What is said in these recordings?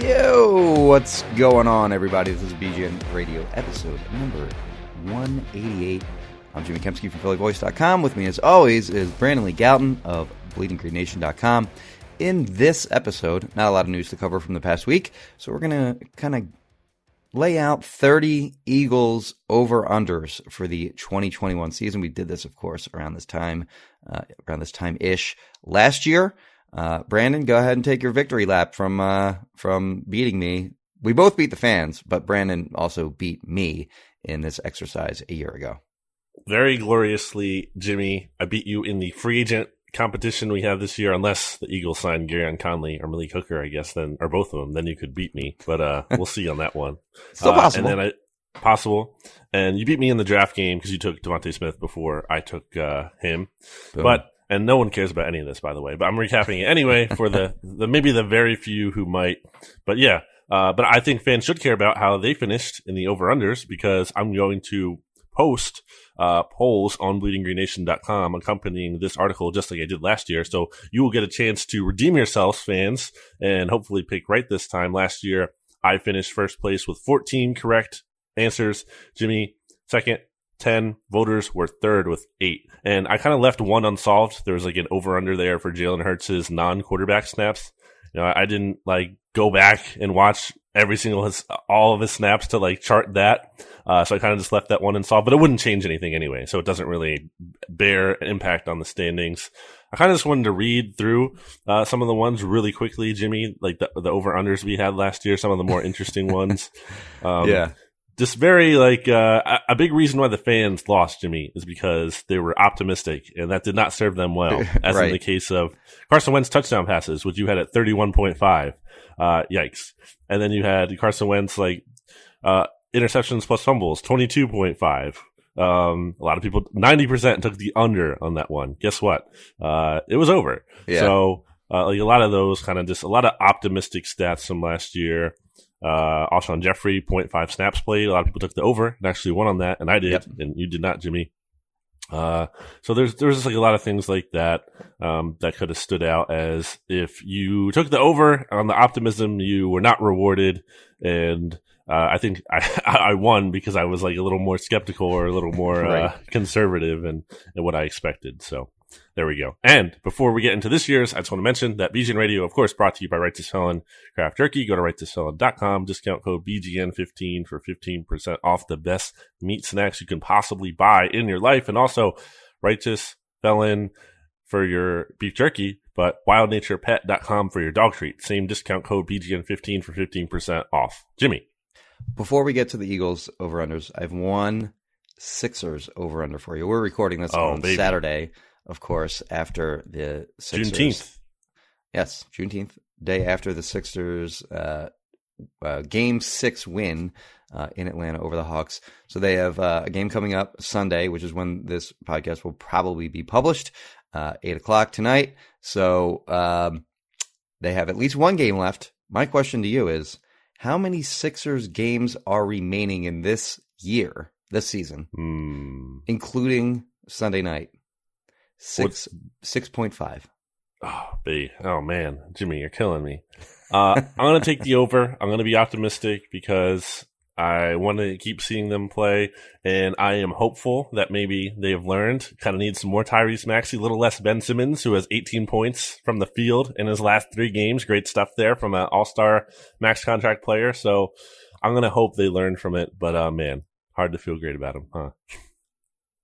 Yo, what's going on, everybody? This is BGN Radio episode number 188. I'm Jimmy Kempski from PhillyVoice.com. With me, as always, is Brandon Lee Gowton of BleedingGreenNation.com. In this episode, not a lot of news to cover from the past week, so we're going to kind of lay out 30 Eagles over unders for the 2021 season. We did this, of course, around this time, uh, around this time ish last year. Uh, Brandon, go ahead and take your victory lap from uh, from beating me. We both beat the fans, but Brandon also beat me in this exercise a year ago. Very gloriously, Jimmy. I beat you in the free agent competition we have this year, unless the Eagles sign Gareon Conley or Malik Hooker, I guess, then or both of them, then you could beat me. But uh, we'll see on that one. Still Uh, possible. And then I possible, and you beat me in the draft game because you took DeVonta Smith before I took uh, him. Boom. But and no one cares about any of this, by the way. But I'm recapping it anyway for the, the maybe the very few who might. But yeah, uh, but I think fans should care about how they finished in the over unders because I'm going to post uh, polls on bleedinggreennation.com accompanying this article just like I did last year. So you will get a chance to redeem yourselves, fans, and hopefully pick right this time. Last year, I finished first place with 14 correct answers. Jimmy, second. 10 voters were third with eight. And I kind of left one unsolved. There was like an over under there for Jalen Hurts' non quarterback snaps. You know, I, didn't like go back and watch every single his, all of his snaps to like chart that. Uh, so I kind of just left that one unsolved, but it wouldn't change anything anyway. So it doesn't really bear impact on the standings. I kind of just wanted to read through uh, some of the ones really quickly, Jimmy, like the, the over unders we had last year, some of the more interesting ones. Um, yeah, just very like uh, a- big reason why the fans lost Jimmy is because they were optimistic, and that did not serve them well. As in the case of Carson Wentz touchdown passes, which you had at thirty one point five. Uh, yikes! And then you had Carson Wentz like uh, interceptions plus fumbles twenty two point five. Um, a lot of people, ninety percent took the under on that one. Guess what? Uh, it was over. Yeah. So, uh, like a lot of those kind of just a lot of optimistic stats from last year. Uh, Alshon Jeffery, 0.5 snaps played. A lot of people took the over and actually won on that, and I did, Yep. and you did not, Jimmy. Uh, so there's there's just like a lot of things like that um, that could have stood out as if you took the over on the optimism, you were not rewarded, and uh, I think I, I won because I was like a little more skeptical or a little more uh, conservative and and what I expected. So there we go. And before we get into this year's, I just want to mention that BGN Radio, of course, brought to you by Righteous Felon Craft Jerky. Go to righteousfelon.com, discount code BGN15 for 15% off the best meat snacks you can possibly buy in your life. And also, Righteous Felon for your beef jerky, but wildnaturepet.com for your dog treat. Same discount code BGN15 for 15% off. Jimmy. Before we get to the Eagles over unders, I have one Sixers over under for you. We're recording this Oh, on baby. Saturday, of course, after the Sixers. Juneteenth. Yes, Juneteenth, day after the Sixers uh, uh, game six win uh, in Atlanta over the Hawks. So they have uh, a game coming up Sunday, which is when this podcast will probably be published, uh, 8 o'clock tonight. So um, they have at least one game left. My question to you is how many Sixers games are remaining in this year, this season, Hmm. including Sunday night? Six, 6.5. Oh, B. Oh man, Jimmy, you're killing me. Uh, I'm gonna take the over. I'm gonna be optimistic because I want to keep seeing them play, and I am hopeful that maybe they have learned. Kind of need some more Tyrese Maxey, a little less Ben Simmons, who has 18 points from the field in his last three games. Great stuff there from an All Star max contract player. So I'm gonna hope they learn from it. But uh, man, hard to feel great about him, huh?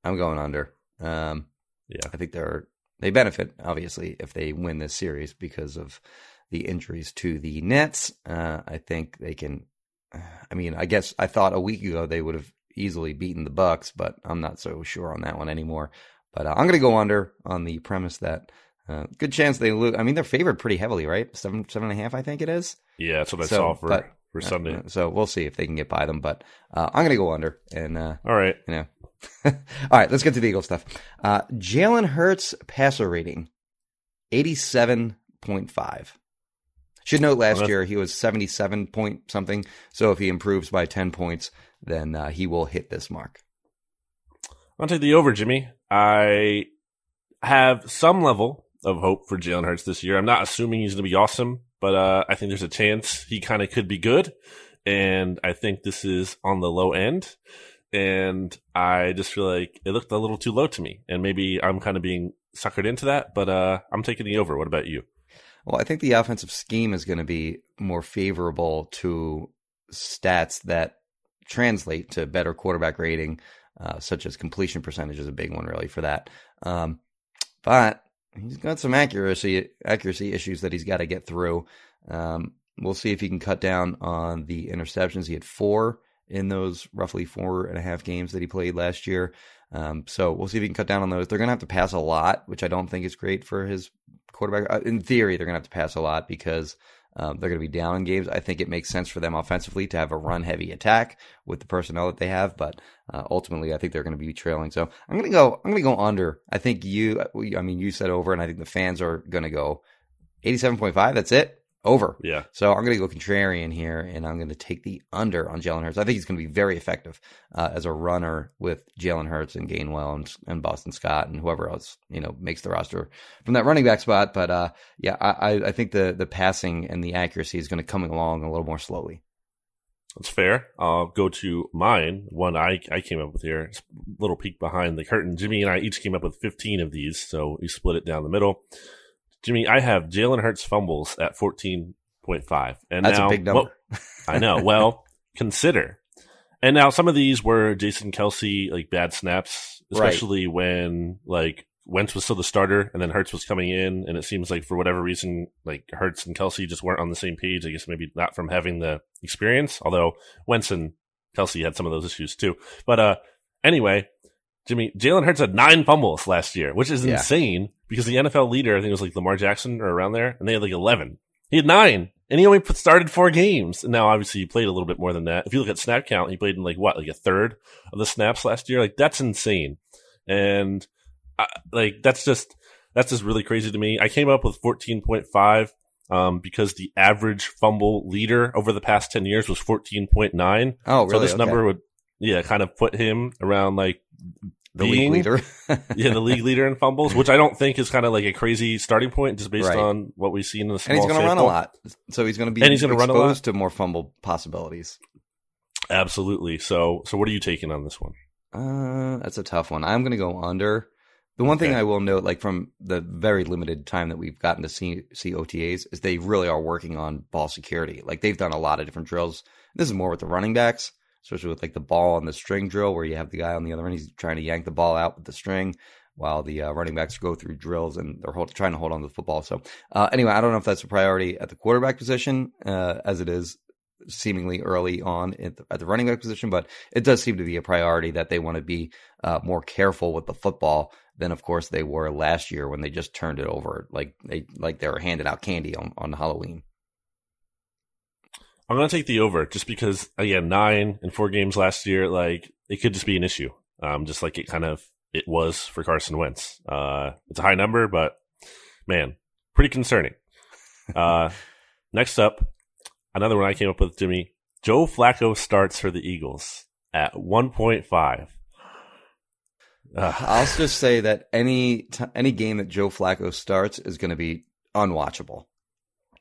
I'm going under. Um, Yeah. I think they're they benefit obviously if they win this series because of the injuries to the Nets. Uh, I think they can. I mean, I guess I thought a week ago they would have easily beaten the Bucks, but I'm not so sure on that one anymore. But uh, I'm going to go under on the premise that uh, good chance they lose. I mean, they're favored pretty heavily, right? Seven, seven and a half, I think it is. Yeah, that's what I So, saw for, but- for Sunday. Uh, so we'll see if they can get by them. But uh, I'm going to go under, and uh, All right. you know. All right, let's get to the Eagle stuff. Uh, Jalen Hurts passer rating, 87.5. Should note last year he was 77 point something. So if he improves by 10 points, then uh, he will hit this mark. I'll take the over, Jimmy. I have some level of hope for Jalen Hurts this year. I'm not assuming he's going to be awesome, but uh, I think there's a chance he kind of could be good. And I think this is on the low end. And I just feel like it looked a little too low to me. And maybe I'm kind of being suckered into that, but uh, I'm taking the over. What about you? Well, I think the offensive scheme is going to be more favorable to stats that translate to better quarterback rating, uh, such as completion percentage is a big one, really, for that. Um, but he's got some accuracy accuracy issues that he's got to get through. Um, we'll see if he can cut down on the interceptions. He had four in those roughly four and a half games that he played last year. Um, so we'll see if he can cut down on those. They're going to have to pass a lot, which I don't think is great for his quarterback. Uh, In theory, they're going to have to pass a lot because um, they're going to be down in games. I think it makes sense for them offensively to have a run heavy attack with the personnel that they have, but uh, ultimately, I think they're going to be trailing. So I'm going to go. I'm going to go under. I think you. I mean, you said over, and I think the fans are going to go 87.5. That's it. Over. Yeah. So I'm going to go contrarian here, and I'm going to take the under on Jalen Hurts. I think he's going to be very effective uh, as a runner with Jalen Hurts and Gainwell and, and Boston Scott and whoever else you know makes the roster from that running back spot. But uh, yeah, I, I- think the the passing and the accuracy is going to come along a little more slowly. That's fair. I'll go to mine. One I, I came up with here. It's a little peek behind the curtain. Jimmy and I each came up with 15 of these, so we split it down the middle. Jimmy, I have Jalen Hurts fumbles at 14.5. And That's now, a big number. well, I know. Well, consider. And now some of these were Jason Kelce, like bad snaps, Right. especially when like Wentz was still the starter and then Hurts was coming in. And it seems like for whatever reason, like Hurts and Kelce just weren't on the same page. I guess maybe not from having the experience, although Wentz and Kelce had some of those issues too. But, uh, anyway, Jimmy, Jalen Hurts had nine fumbles last year, which is Yeah. insane because the NFL leader, I think it was like Lamar Jackson or around there, and they had like 11. He had nine, and he only put, started four games. And now, obviously, he played a little bit more than that. If you look at snap count, he played in like what, like a third of the snaps last year? Like, that's insane. And, I, like, that's just, that's just really crazy to me. I came up with 14.5 um, because the average fumble leader over the past 10 years was 14.9. Oh, really? So this Okay. number would, yeah, kind of put him around like the being- league leader. yeah, the league leader in fumbles, which I don't think is kind of like a crazy starting point just based Right. on what we've seen in the small and he's going to run a lot, so he's going to be And he's gonna run exposed a lot. to more fumble possibilities. Absolutely. So, so what are you taking on this one? Uh, that's a tough one. I'm going to go under. The one thing I will note, like from the very limited time that we've gotten to see see OTAs, is they really are working on ball security. Like they've done a lot of different drills. This is more with the running backs, especially with like the ball on the string drill, where you have the guy on the other end, he's trying to yank the ball out with the string, while the uh, running backs go through drills and they're hold, trying to hold on to the football. So uh, anyway, I don't know if that's a priority at the quarterback position uh, as it is seemingly early on at the, at the running back position, but it does seem to be a priority that they want to be uh, more careful with the football than, of course, they were last year when they just turned it over like they like they were handing out candy on, on Halloween. I'm going to take the over just because, again, nine and four games last year, like it could just be an issue. Um, just like it kind of, it was for Carson Wentz. Uh, it's a high number, but man, pretty concerning. Uh, next up, another one I came up with, Jimmy. Joe Flacco starts for the Eagles at 1.5. Ugh. I'll just say that any t- any game that Joe Flacco starts is going to be unwatchable.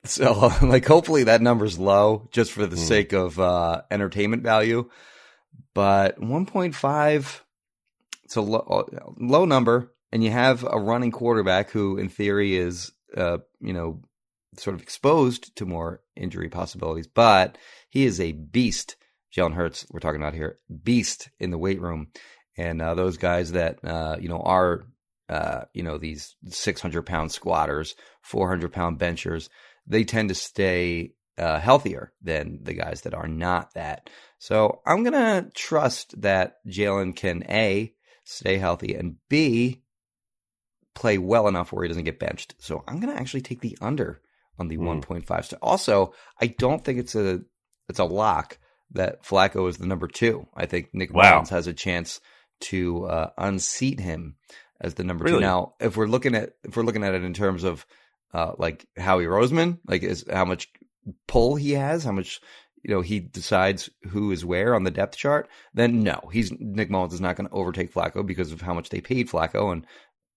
So, like, hopefully that number's low just for the Hmm. sake of uh, entertainment value. But 1.5, it's a low, low number, and you have a running quarterback who, in theory, is uh, you know sort of exposed to more injury possibilities. But he is a beast. Jalen Hurts, we're talking about here, beast in the weight room. and uh, those guys that uh, you know are uh, you know these 600 pound squatters, 400 pound benchers, they tend to stay uh, healthier than the guys that are not that. So I'm gonna trust that Jalen can a stay healthy and b play well enough where he doesn't get benched. So I'm gonna actually take the under on the Hmm. 1.5 star. Also, I don't think it's a it's a lock that Flacco is the number two. I think Nick Wow. Mullens has a chance to uh, unseat him as the number two. Now, if we're looking at if we're looking at it in terms of uh, like Howie Roseman, like is how much pull he has, how much you know he decides who is where on the depth chart, then no, he's Nick Mullens is not going to overtake Flacco because of how much they paid Flacco and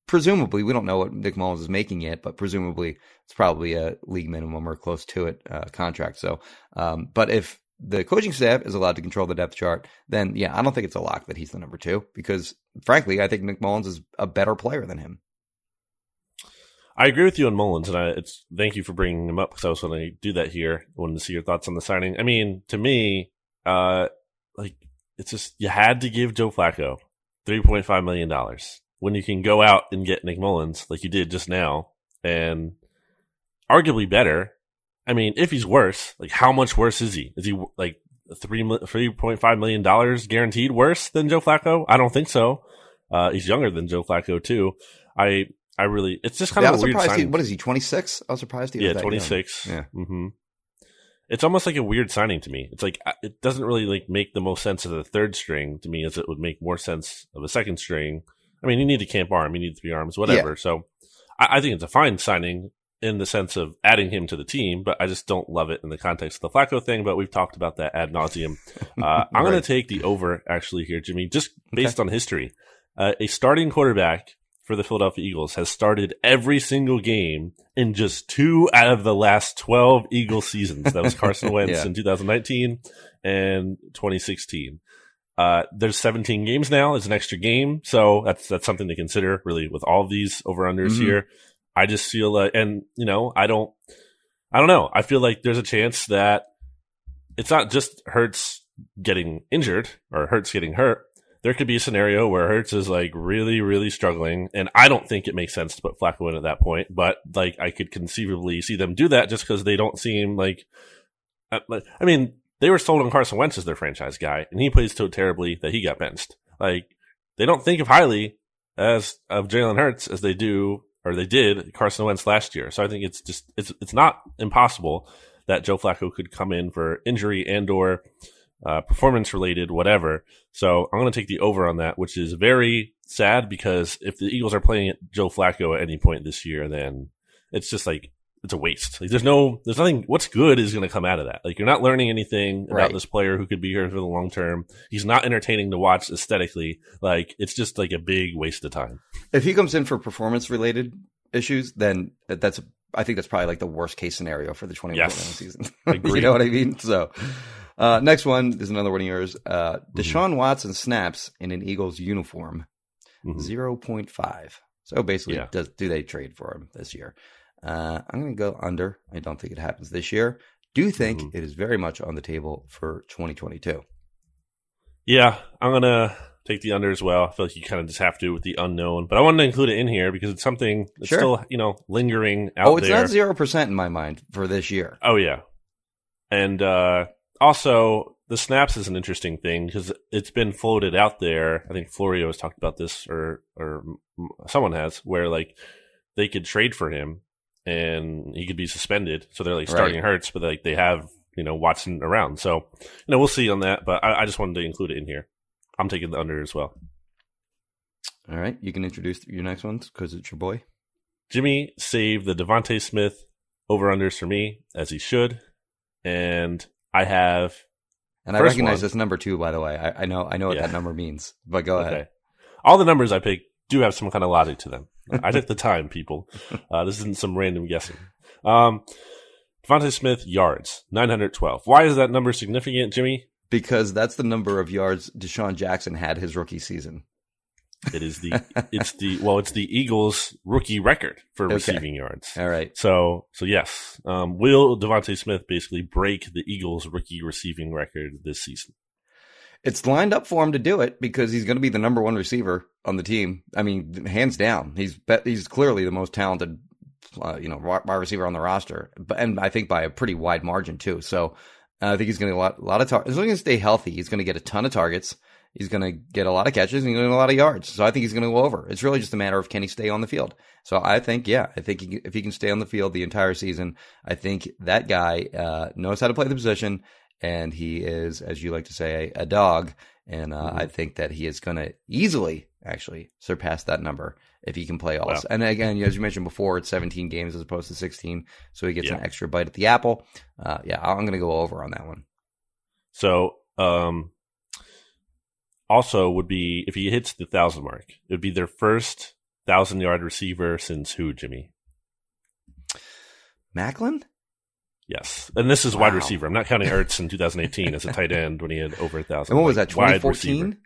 presumably we don't know what Nick Mullens is making yet, but presumably it's probably a league minimum or close to it uh, contract. So, um, but if the coaching staff is allowed to control the depth chart, then yeah, I don't think it's a lock that he's the number two because frankly, I think Nick Mullens is a better player than him. I agree with you on Mullens, and I, it's thank you for bringing him up because I was going to do that here. I wanted to see your thoughts on the signing. I mean, to me, uh, like it's just you had to give Joe Flacco three point five million dollars when you can go out and get Nick Mullens like you did just now, and arguably better. I mean, if he's worse, like how much worse is he? Is he like three three point five million dollars guaranteed worse than Joe Flacco? I don't think so. Uh, he's younger than Joe Flacco too. I I really, it's just kind Yeah, I of was a weird surprised. He, what is he? Twenty six? I was surprised he yeah, twenty six. Yeah. hmm It's almost like a weird signing to me. It's like uh, it doesn't really like make the most sense of the third string to me, as it would make more sense of a second string. I mean, you need a camp arm, you need three arms, whatever. So, I, I think it's a fine signing in the sense of adding him to the team, but I just don't love it in the context of the Flacco thing. But we've talked about that ad nauseum. Uh, I'm going to take the over actually here, Jimmy, just based on history. Uh, a starting quarterback for the Philadelphia Eagles has started every single game in just two out of the last 12 Eagle seasons. That was Carson Wentz Yeah. in 2019 and 2016. Uh, there's 17 games now. It's an extra game. So that's, that's something to consider really with all of these over unders Mhm. here. I just feel like, and you know, I don't, I don't know. I feel like there's a chance that it's not just Hurts getting injured or Hurts getting hurt. There could be a scenario where Hurts is like really, really struggling, and I don't think it makes sense to put Flacco in at that point. But like, I could conceivably see them do that just because they don't seem like. uh, like- I mean, they were sold on Carson Wentz as their franchise guy, and he plays so terribly that he got benched. Like, they don't think of highly as of Jalen Hurts as they do or they did Carson Wentz last year. So I think it's just it's it's not impossible that Joe Flacco could come in for injury and or uh, performance related whatever. So I'm going to take the over on that, which is very sad because if the Eagles are playing Joe Flacco at any point this year, then it's just like it's a waste. Like there's no, there's nothing. What's good is going to come out of that. Like you're not learning anything about Right. this player who could be here for the long term. He's not entertaining to watch aesthetically. Like it's just like a big waste of time. If he comes in for performance related issues, then that's I think that's probably like the worst case scenario for the 2021 Yes. season. You know what I mean? So, uh, next one is another one of yours. Uh, Mm-hmm. Deshaun Watson snaps in an Eagles uniform, Mhm. 0.5. So basically, Yeah. does do they trade for him this year? Uh, I'm going to go under. I don't think it happens this year. Do think Mhm. it is very much on the table for 2022. Yeah, I'm gonna take the under as well. I feel like you kind of just have to with the unknown, but I wanted to include it in here because it's something that's Sure. still you know lingering out Oh, it's there. not zero percent in my mind for this year. Oh yeah, and uh, also the snaps is an interesting thing because it's been floated out there. I think Florio has talked about this, or or someone has, where like they could trade for him and he could be suspended. So they're like starting Right. Hurts, but like they have you know Watson around. So you know we'll see on that. But I, I just wanted to include it in here. I'm taking the under as well. All right, you can introduce your next ones because it's your boy. Jimmy saved the DeVonta Smith over unders for me as he should, and I have And I recognize one. this number too, by the way. I, I know I know what Yeah. that number means, but go ahead. All the numbers I pick do have some kind of logic to them. I took the time, people. Uh, this isn't some random guessing. Um, DeVonta Smith yards nine hundred twelve. Why is that number significant, Jimmy? Because that's the number of yards DeSean Jackson had his rookie season. It is the it's the well, it's the Eagles' rookie record for Okay. receiving yards. All right. So so yes, um, will DeVonta Smith basically break the Eagles' rookie receiving record this season? it's lined up for him to do it because he's going to be the number one receiver on the team. I mean, hands down, he's he's clearly the most talented, uh, you know, wide receiver on the roster, but and I think by a pretty wide margin too. So uh, I think he's going to get a lot, a lot of tar- as long as he stay healthy, he's going to get a ton of targets. He's going to get a lot of catches and he's going to get a lot of yards. So I think he's going to go over. It's really just a matter of can he stay on the field. So I think, yeah, I think he, if he can stay on the field the entire season, I think that guy uh, knows how to play the position and he is, as you like to say, a, a dog. And uh, mm-hmm. I think that he is going to easily actually surpass that number if he can play all. Wow. And again, as you mentioned before, it's 17 games as opposed to 16, so he gets yeah. an extra bite at the apple. Uh, yeah, I'm going to go over on that one. So, um, also would be if he hits the thousand mark, it would be their first thousand yard receiver since who, Jimmy? Maclin? Yes, and this is wow. wide receiver. I'm not counting Ertz in 2018 as a tight end when he had over a thousand. And what was that? 2014.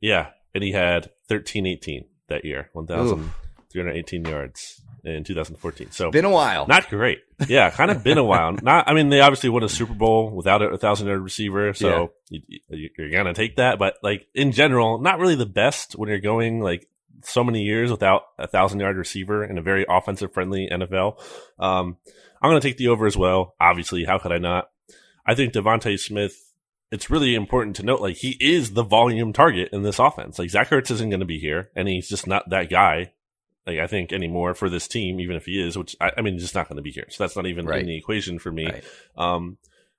Yeah, and he had 13, 18 that year, 1,318 yards in 2014. So been a while. Not great. Yeah, kind of been a while. Not. I mean, they obviously won a Super Bowl without a, a thousand yard receiver, so yeah. you, you're gonna take that. But like in general, not really the best when you're going like so many years without a thousand yard receiver in a very offensive friendly NFL. Um, I'm going to take the over as well. Obviously, how could I not? I think DeVonta Smith. It's really important to note, like he is the volume target in this offense. Like Zach Ertz isn't going to be here, and he's just not that guy. Like I think anymore for this team, even if he is, which I, I mean, he's just not going to be here. So that's not even right. in the equation for me. Right. Um,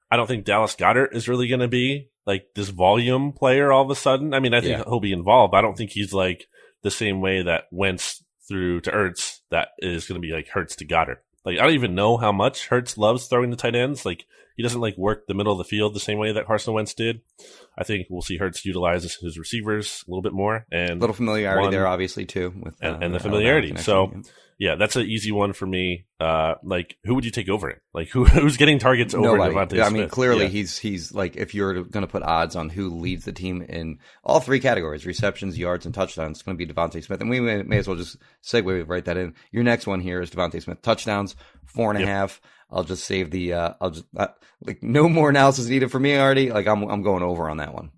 I don't think Dallas Goedert is really going to be like this volume player all of a sudden. I mean, I think yeah. he'll be involved, but I don't think he's like the same way that Wentz through to Ertz that is going to be like Hurts to Goedert. Like I don't even know how much Hurts loves throwing the tight ends. Like he doesn't like work the middle of the field the same way that Carson Wentz did. I think we'll see Hurts utilize his receivers a little bit more and a little familiarity one, there, obviously too, with uh, and, and, the familiarity. So yeah, that's an easy one for me. Uh, like who would you take over it? Like who who's getting targets over Nobody. DeVonta I mean, clearly yeah. he's he's like if you're going to put odds on who leads the team in all three categories: receptions, yards, and touchdowns, it's going to be DeVonta Smith. And we may, may, as well just segue right that in. Your next one here is DeVonta Smith touchdowns, four and a yep. half. I'll just save the. Uh, I'll just uh, like no more analysis needed for me already. Like I'm I'm going over on that one.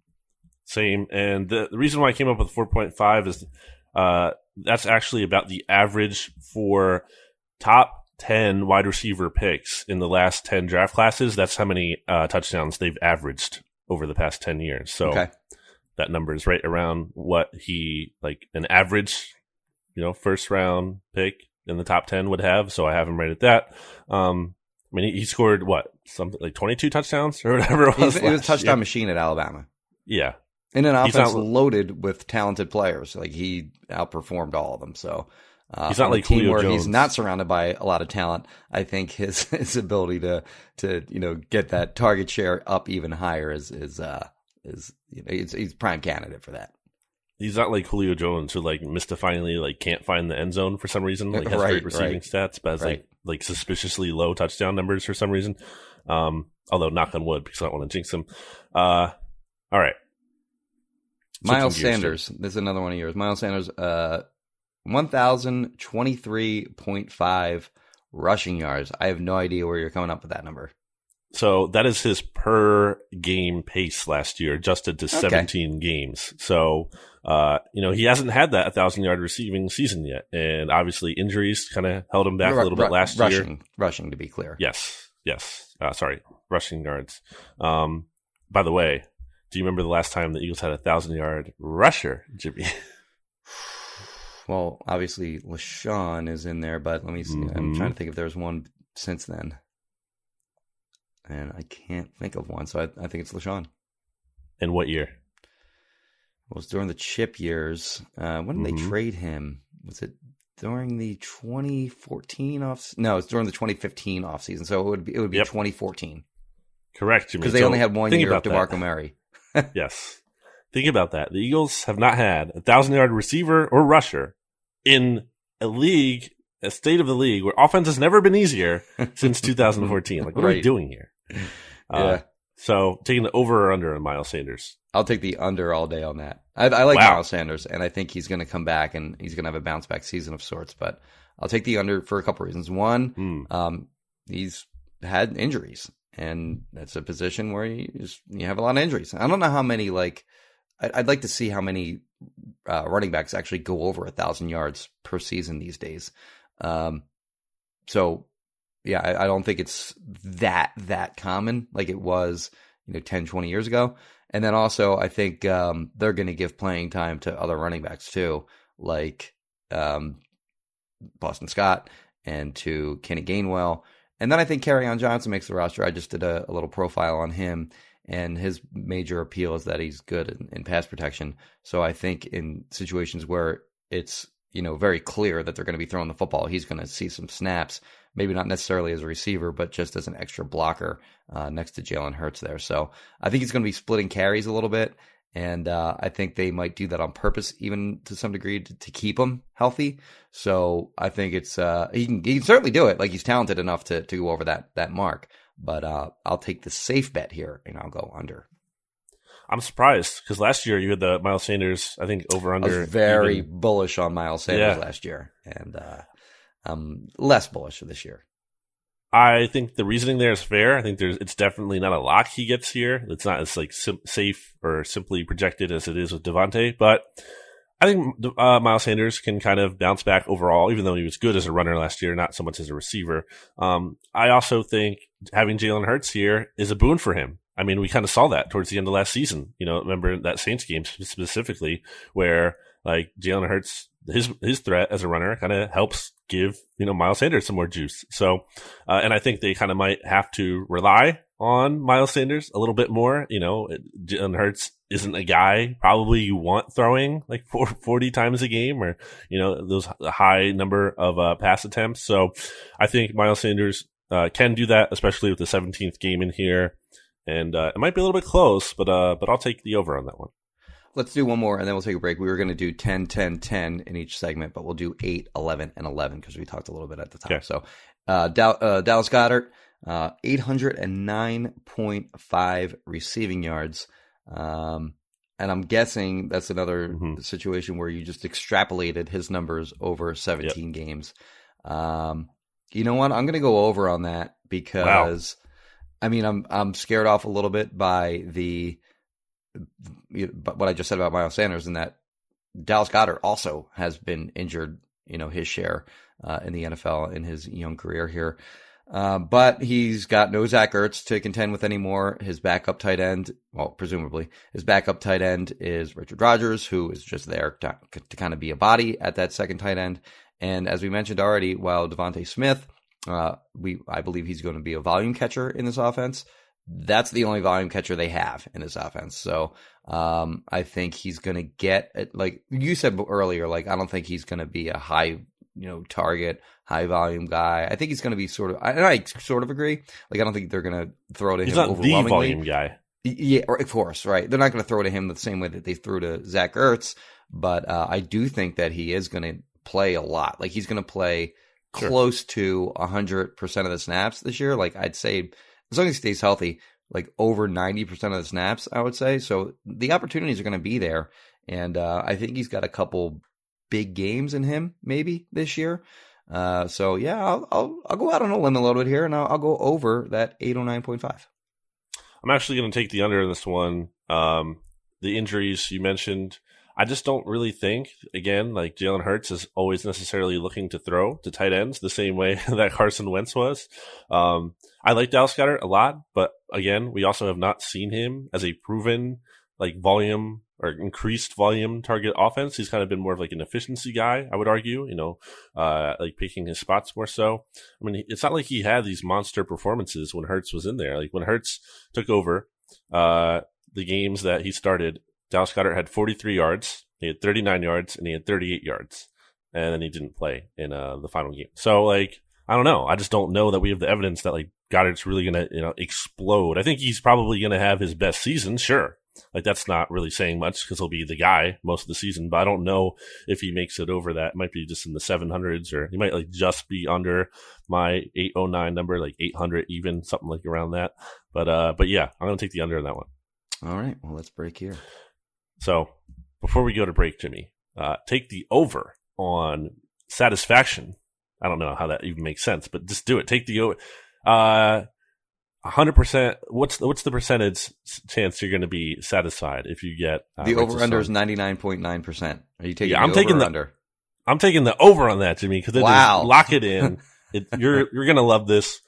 Same, and the, the reason why I came up with four point five is uh, that's actually about the average for top 10 wide receiver picks in the last 10 draft classes. That's how many uh, touchdowns they've averaged over the past 10 years. So okay. that number is right around what he, like an average, you know, first round pick in the top 10 would have. So I have him right at that. Um, I mean, he, scored what something like 22 touchdowns or whatever it was. He was a touchdown year. machine at Alabama. Yeah. In an offense not, loaded with talented players. Like he outperformed all of them. So uh, he's not like team Julio where Jones. he's not surrounded by a lot of talent. I think his his ability to to you know get that target share up even higher is is uh is you know he's, he's prime candidate for that. He's not like Julio Jones who like mystifyingly like can't find the end zone for some reason. Like has right, great receiving right. stats, but has right. like like suspiciously low touchdown numbers for some reason. Um, although knock on wood because I don't want to jinx him. Uh, all right. Miles Sanders. This is another one of yours. Miles Sanders. Uh, 1,023.5 rushing yards. I have no idea where you're coming up with that number. So that is his per game pace last year, adjusted to okay. 17 games. So, uh, you know, he hasn't had that 1,000 yard receiving season yet. And obviously, injuries kind of held him back a little bit last rushing, year. Rushing, to be clear. Yes. Yes. Uh, sorry. Rushing yards. Um, by the way, do you remember the last time the Eagles had a 1,000 yard rusher, Jimmy? well, obviously LeSean is in there, but let me see. Mm-hmm. I'm trying to think if there's one since then. And I can't think of one, so I, I think it's LeSean. In what year? Well, it was during the chip years. Uh, when did mm-hmm. they trade him? Was it during the 2014 off? No, it's during the 2015 off season. So it would be it would be yep. 2014. Correct, because they so only had one year of Demarco Murray. yes, think about that. The Eagles have not had a thousand yard receiver or rusher in a league, a state of the league where offense has never been easier since 2014. Like, what right. are we doing here? Uh, yeah. Uh, so taking the over or under on Miles Sanders. I'll take the under all day on that. I, I like wow. Miles Sanders, and I think he's going to come back and he's going to have a bounce back season of sorts. But I'll take the under for a couple reasons. One, mm. um, he's had injuries. and that's a position where you just, you have a lot of injuries. I don't know how many like I'd, I'd like to see how many uh, running backs actually go over a thousand yards per season these days. Um, so yeah, I, I, don't think it's that that common like it was you know 10, 20 years ago. And then also I think um, they're going to give playing time to other running backs too, like um, Boston Scott and to Kenny Gainwell. And then I think Kerryon Johnson makes the roster. I just did a, a little profile on him and his major appeal is that he's good in, in, pass protection. So I think in situations where it's you know very clear that they're going to be throwing the football, he's going to see some snaps. Maybe not necessarily as a receiver, but just as an extra blocker uh, next to Jalen Hurts there. So I think he's going to be splitting carries a little bit, and uh, I think they might do that on purpose, even to some degree, to, to keep him healthy. So I think it's uh, he can he can certainly do it. Like he's talented enough to to go over that that mark. But uh, I'll take the safe bet here, and I'll go under. I'm surprised because last year you had the Miles Sanders, I think over under. very even. bullish on Miles Sanders yeah. last year, and uh, I'm less bullish this year. I think the reasoning there is fair. I think there's it's definitely not a lock he gets here. It's not as like sim- safe or simply projected as it is with DeVonta, but I think uh, Miles Sanders can kind of bounce back overall, even though he was good as a runner last year, not so much as a receiver. Um, I also think having Jalen Hurts here is a boon for him. I mean, we kind of saw that towards the end of last season. You know, remember that Saints game specifically, where like Jalen Hurts, his his threat as a runner kind of helps give you know Miles Sanders some more juice. So, uh, and I think they kind of might have to rely on Miles Sanders a little bit more. You know, Jalen Hurts isn't a guy probably you want throwing like 40 times a game or, you know, those high number of uh, pass attempts. So I think Miles Sanders uh, can do that, especially with the 17th game in here. And uh, it might be a little bit close, but uh, but I'll take the over on that one. Let's do one more and then we'll take a break. We were going to do 10, 10, 10 in each segment, but we'll do 8, 11, and 11 because we talked a little bit at the time. Okay. So uh, uh, Dallas Goedert, uh, 809.5 receiving yards. Um, and I'm guessing that's another mm-hmm. situation where you just extrapolated his numbers over 17 yep. games. Um, you know what? I'm going to go over on that because. I mean, I'm I'm scared off a little bit by the but what I just said about Miles Sanders and that Dallas Goedert also has been injured, you know, his share uh, in the NFL in his young career here. Uh, but he's got no Zach Ertz to contend with anymore. His backup tight end, well, presumably, his backup tight end is Richard Rodgers, who is just there to, to kind of be a body at that second tight end. And as we mentioned already, while DeVonta Smith, uh, we I believe he's going to be a volume catcher in this offense. That's the only volume catcher they have in this offense. So um, I think he's going to get like you said earlier. Like I don't think he's going to be a high you know target high volume guy. I think he's going to be sort of. I, I sort of agree. Like I don't think they're going to throw to he's him. Not the volume guy. Yeah, of course, right. They're not going to throw to him the same way that they threw to Zach Ertz, but uh, I do think that he is going to play a lot. Like he's going to play sure. close to hundred percent of the snaps this year. Like I'd say, as long as he stays healthy, like over ninety percent of the snaps, I would say. So the opportunities are going to be there, and uh, I think he's got a couple big games in him maybe this year. Uh, so yeah, I'll, I'll, I'll go out on a limb a little bit here, and I'll, I'll go over that eight oh nine point five. I'm actually going to take the under in this one. Um, the injuries you mentioned, I just don't really think again like Jalen Hurts is always necessarily looking to throw to tight ends the same way that Carson Wentz was. Um, I like Dallas Goedert a lot, but again, we also have not seen him as a proven like volume or increased volume target offense. He's kind of been more of like an efficiency guy, I would argue, you know, uh, like picking his spots more so. I mean, it's not like he had these monster performances when Hurts was in there. Like when Hurts took over, uh, the games that he started, Dallas Goedert had 43 yards, he had 39 yards, and he had 38 yards. And then he didn't play in, uh, the final game. So like, I don't know. I just don't know that we have the evidence that like Goedert's really to, you know, explode. I think he's probably to have his best season, sure. Like that's not really saying much because he'll be the guy most of the season. But I don't know if he makes it over that. It might be just in the 700s, or he might like just be under my 809 number, like 800 even, something like around that. But uh, but yeah, I'm gonna take the under on that one. All right, well let's break here. So before we go to break, Jimmy, uh, take the over on satisfaction. I don't know how that even makes sense, but just do it. Take the over. Uh, hundred percent. What's the, what's the percentage chance you're going to be satisfied if you get uh, the over under is ninety nine point nine percent. Are you taking? Yeah, I'm taking the under. I'm taking the over on that, Jimmy, because wow. lock it in. it, you're you're going to love this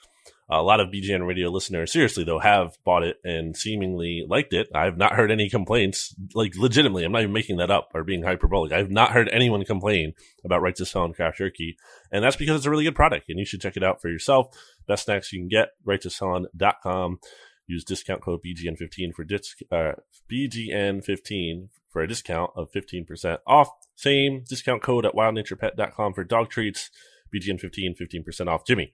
a lot of BGN radio listeners, seriously though, have bought it and seemingly liked it. I've not heard any complaints, like legitimately. I'm not even making that up or being hyperbolic. I've not heard anyone complain about Righteous Felon Craft Jerky, and that's because it's a really good product, and you should check it out for yourself. Best snacks you can get, righteousfelon.com. Use discount code BGN15 for disc, uh, BGN15 for a discount of 15% off. Same discount code at wildnaturepet.com for dog treats. BGN15, 15% off. Jimmy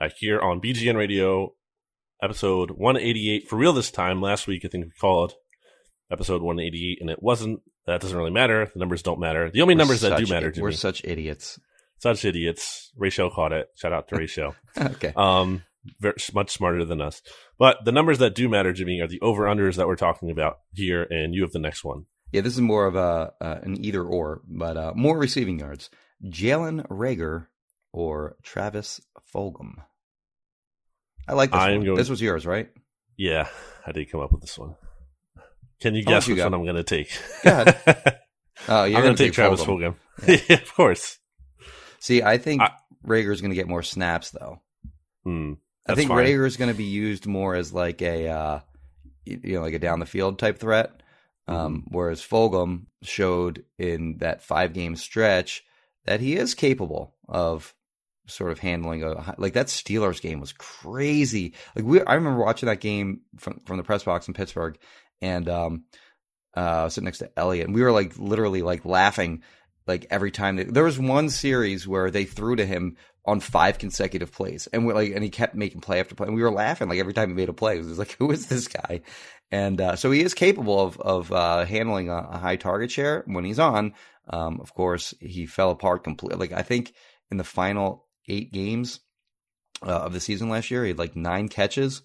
uh, here on BGN Radio, episode 188 for real this time. Last week, I think we called episode 188, and it wasn't. That doesn't really matter. The numbers don't matter. The only we're numbers that do matter to me. we're such idiots. Such idiots. Rachel caught it. Shout out to Rachel. okay. Um, very, much smarter than us. But the numbers that do matter, Jimmy, are the over unders that we're talking about here, and you have the next one. Yeah, this is more of a uh, an either or, but uh, more receiving yards. Jalen Reagor or Travis Fulgham? I like this one. Going, this was yours, right? Yeah, I did come up with this one. Can you guess you which got? one I'm going to take? Go ahead. Oh, you're going to take, take Travis Fulgham. Yeah. yeah. of course. See, I think I, Reagor's going to get more snaps, though. Hmm, I think fine. Reagor's going to be used more as like a, uh, you know, like a down the field type threat. Um, mm-hmm. Whereas Fulgham showed in that five game stretch that he is capable of sort of handling a like that Steelers game was crazy. Like we, I remember watching that game from from the press box in Pittsburgh, and um, uh, sitting next to Elliot, and we were like literally like laughing like every time. They, there was one series where they threw to him on five consecutive plays, and we like, and he kept making play after play, and we were laughing like every time he made a play. It was like, who is this guy? And uh, so he is capable of of uh, handling a, a, high target share when he's on. Um, of course, he fell apart completely. Like I think in the final eight games uh, of the season last year. He had like nine catches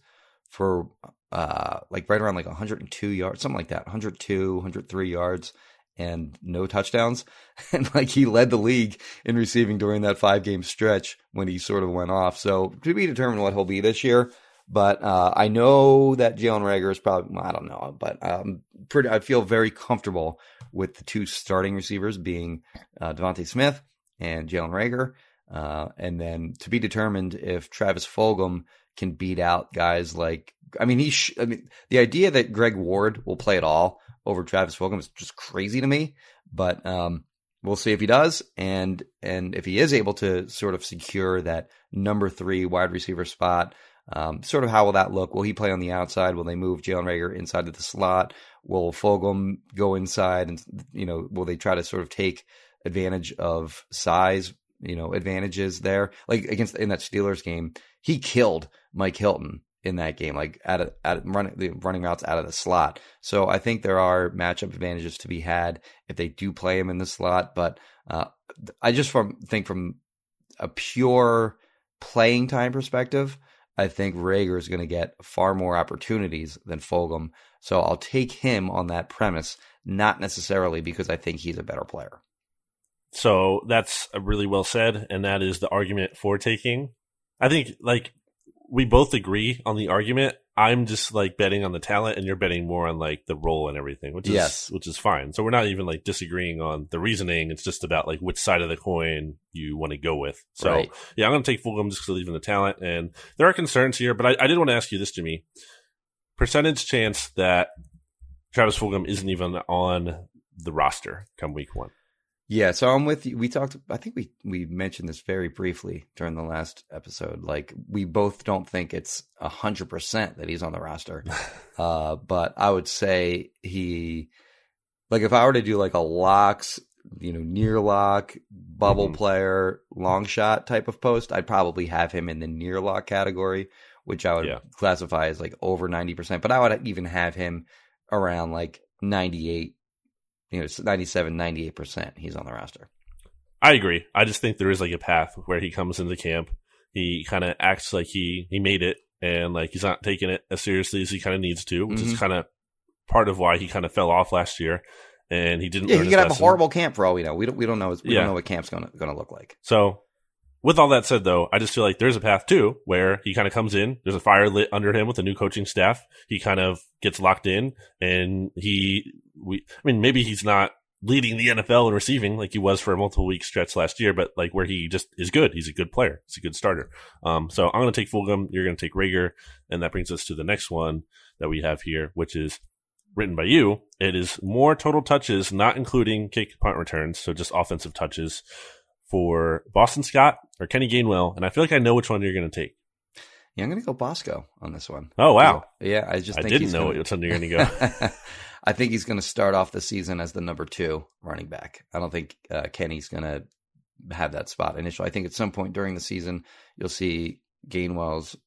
for uh, like right around like 102 yards, something like that, 102, 103 yards, and no touchdowns. And like he led the league in receiving during that five game stretch when he sort of went off. So to be determined what he'll be this year. But uh, I know that Jalen Reagor is probably I don't know, but um, pretty. I feel very comfortable with the two starting receivers being uh, DeVonta Smith and Jalen Reagor. Uh, and then to be determined if Travis Fulgham can beat out guys like, I mean, he, sh- I mean, the idea that Greg Ward will play it all over Travis Fulgham is just crazy to me. But um, we'll see if he does, and and if he is able to sort of secure that number three wide receiver spot. Um, sort of how will that look? Will he play on the outside? Will they move Jalen Reagor inside of the slot? Will Fulgham go inside? And you know, will they try to sort of take advantage of size you know advantages there. Like against in that Steelers game, he killed Mike Hilton in that game, like out of, running the running routes out of the slot. So I think there are matchup advantages to be had if they do play him in the slot. But uh, I just from think from a pure playing time perspective, I think Reagor is going to get far more opportunities than Fulgham. So I'll take him on that premise, not necessarily because I think he's a better player. So that's uh, really well said, and that is the argument for taking. I think like we both agree on the argument. I'm just like betting on the talent, and you're betting more on like the role and everything, which is Yes. which is fine. So we're not even like disagreeing on the reasoning. It's just about like which side of the coin you want to go with. So Right. yeah, I'm going to take Fulgham just because even the talent, and there are concerns here. But I, I did want to ask you this, Jimmy: percentage chance that Travis Fulgham isn't even on the roster come week one. Yeah, so I'm with you. We talked. I think we we mentioned this very briefly during the last episode. Like we both don't think it's a hundred percent that he's on the roster, uh, but I would say he, like, if I were to do like a locks, you know, near lock, bubble Mhm. player, long shot type of post, I'd probably have him in the near lock category, which I would Yeah. classify as like over ninety percent. But I would even have him around like ninety eight you know, it's 97, 98%. He's on the roster. I agree. I just think there is like a path where he comes into camp, he kind of acts like he he made it, and like he's not taking it as seriously as he kind of needs to, which is Mhm. kind of part of why he kind of fell off last year, and he didn't. Yeah, he could have a horrible camp for all we know. We don't, we don't know. We Yeah. don't know what camp's going to going to look like. So, with all that said, though, I just feel like there's a path too where he kind of comes in. There's a fire lit under him with a new coaching staff. He kind of gets locked in, and he, we, I mean, maybe he's not leading the NFL in receiving like he was for a multiple week stretch last year, but like where he just is good. He's a good player. He's a good starter. Um, so I'm going to take Fulgham. You're going to take Reagor, and that brings us to the next one that we have here, which is written by you. It is more total touches, not including kick punt returns, so just offensive touches for Boston Scott or Kenny Gainwell, and I feel like I know which one you're going to take. Yeah, I'm going to go Bosco on this one. Oh wow, Yeah, I just I think didn't know gonna, which one you're going to go. I think he's going to start off the season as the number two running back. I don't think uh, Kenny's going to have that spot initially. I think at some point during the season, you'll see Gainwell's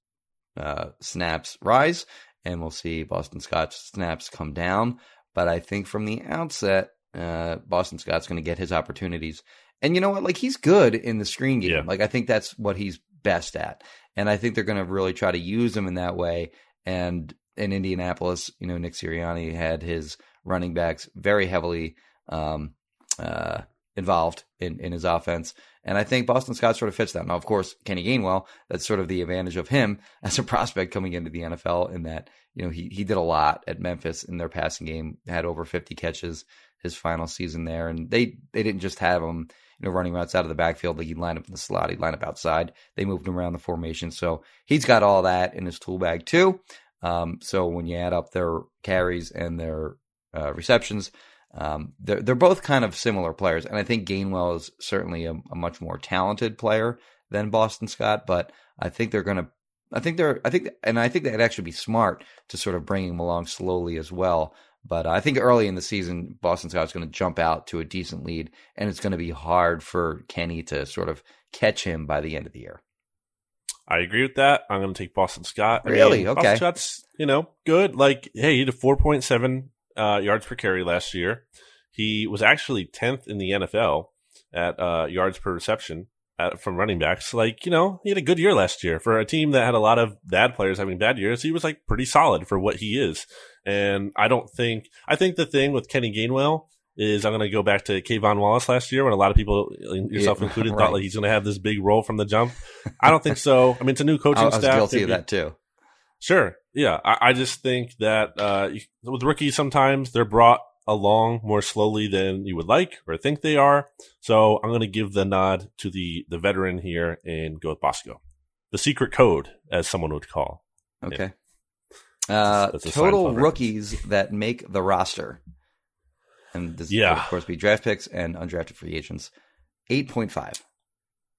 uh, snaps rise, and we'll see Boston Scott's snaps come down. But I think from the outset, uh, Boston Scott's going to get his opportunities. And you know what? Like he's good in the screen game. Yeah. Like I think that's what he's best at. And I think they're going to really try to use him in that way. And in Indianapolis, you know, Nick Sirianni had his running backs very heavily um, uh, involved in, in his offense. And I think Boston Scott sort of fits that. Now, of course, Kenny Gainwell, that's sort of the advantage of him as a prospect coming into the NFL in that, you know, he, he did a lot at Memphis in their passing game, had over 50 catches his final season there. And they, they didn't just have him, you know, running routes out of the backfield. Like he'd line up in the slot, he'd line up outside. They moved him around the formation. So he's got all that in his tool bag too. Um, so when you add up their carries and their uh, receptions, um, they're they're both kind of similar players, and I think Gainwell is certainly a, a much more talented player than Boston Scott. But I think they're going to, I think they're, I think, and I think that'd actually be smart to sort of bring him along slowly as well. But I think early in the season, Boston Scott's going to jump out to a decent lead, and it's going to be hard for Kenny to sort of catch him by the end of the year. I agree with that. I'm going to take Boston Scott. I Really? mean, Okay. Boston Scott's you know good. Like, hey, he did 4.7 uh, yards per carry last year. He was actually 10th in the NFL at uh, yards per reception at, from running backs. Like, you know, he had a good year last year for a team that had a lot of bad players having bad years. He was like pretty solid for what he is. And I don't think, I think the thing with Kenny Gainwell is I'm going to go back to K'Von Wallace last year when a lot of people, yourself Yeah, included, right. thought like he's going to have this big role from the jump. I don't think so. I mean, it's a new coaching I, I was staff. guilty of that too. Sure. Yeah. I, I just think that uh, with rookies, sometimes they're brought along more slowly than you would like or think they are. So I'm going to give the nod to the, the veteran here and go with Bosco. The secret code, as someone would call. Okay. Uh, That's a total rookies that make the roster. And this Yeah. would, of course, be draft picks and undrafted free agents. 8.5.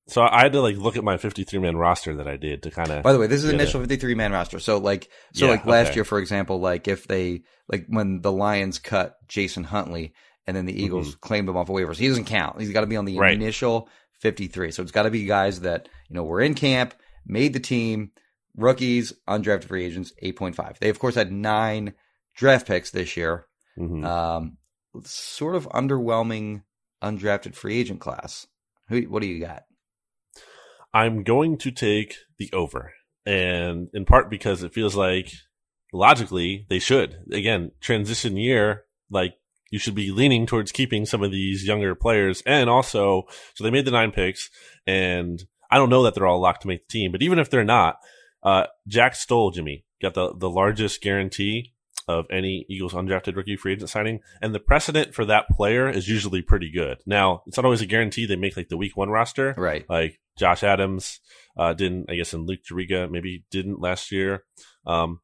So I had to like look at my 53 man roster that I did to kind of. By the way, this is initial 53 man roster. So, like, so Yeah, like last okay. year, for example, like if they, like when the Lions cut Jason Huntley and then the Eagles claimed him off of waivers, he doesn't count. He's got to be on the Mm-hmm. Right. initial 53. So it's got to be guys that, you know, were in camp, made the team, rookies, undrafted free agents, 8.5. They, of course, had nine draft picks this year. Mhm. Um, sort of underwhelming undrafted free agent class. Who, what do you got? I'm going to take the over, and in part because it feels like logically they should. Again, transition year, like you should be leaning towards keeping some of these younger players, and also, so they made the nine picks, and I don't know that they're all locked to make the team, but even if they're not, uh, Jack Stoll, Jimmy, got the the largest guarantee of any Eagles undrafted rookie free agent signing. And the precedent for that player is usually pretty good. Now, it's not always a guarantee they make like the week one roster. Right. Like Josh Adams uh, didn't, I guess, and Luke Juriga maybe didn't last year. Um,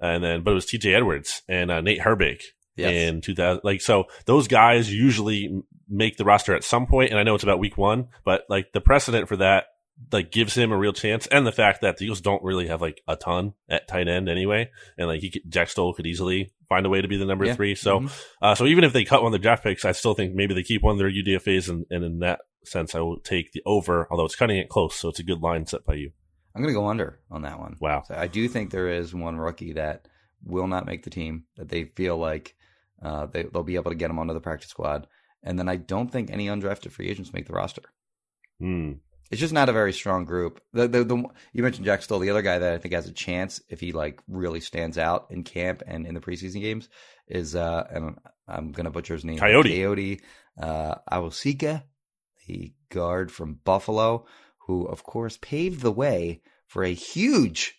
and then, but it was TJ Edwards and uh, Nate Herbig Yes. in 2000. Like, so those guys usually make the roster at some point, And I know it's about week one, but like the precedent for that, like gives him a real chance. And the fact that the Eagles don't really have like a ton at tight end anyway. And like he could, Jack Stoll could easily find a way to be the number Yeah. three. So, Mhm. uh, so even if they cut one of their draft picks, I still think maybe they keep one of their UDFAs, and, and in that sense, I will take the over. Although it's cutting it close, so it's a good line set by you. I'm going to go under on that one. Wow. So I do think there is one rookie that will not make the team that they feel like uh, they, they'll be able to get him onto the practice squad. And then I don't think any undrafted free agents make the roster. Hmm. It's just not a very strong group. The, the, the you mentioned Jack Stoll. The other guy that I think has a chance if he like really stands out in camp and in the preseason games is uh and I'm gonna butcher his name. Coyote. Coyote uh Awosika, the guard from Buffalo, who of course paved the way for a huge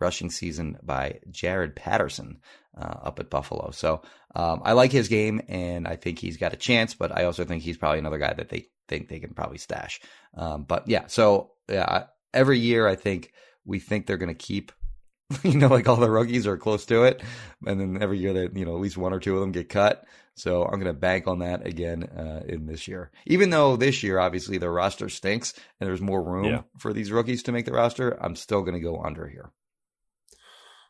rushing season by Jaret Patterson uh, up at Buffalo. So um, I like his game, and I think he's got a chance. But I also think he's probably another guy that they think they can probably stash. Um, but yeah, so yeah, every year I think we think they're going to keep. You know, like all the rookies are close to it, and then every year that you know at least one or two of them get cut. So I'm going to bank on that again uh, in this year. Even though this year, obviously, the roster stinks and there's more room Yeah. for these rookies to make the roster, I'm still going to go under here.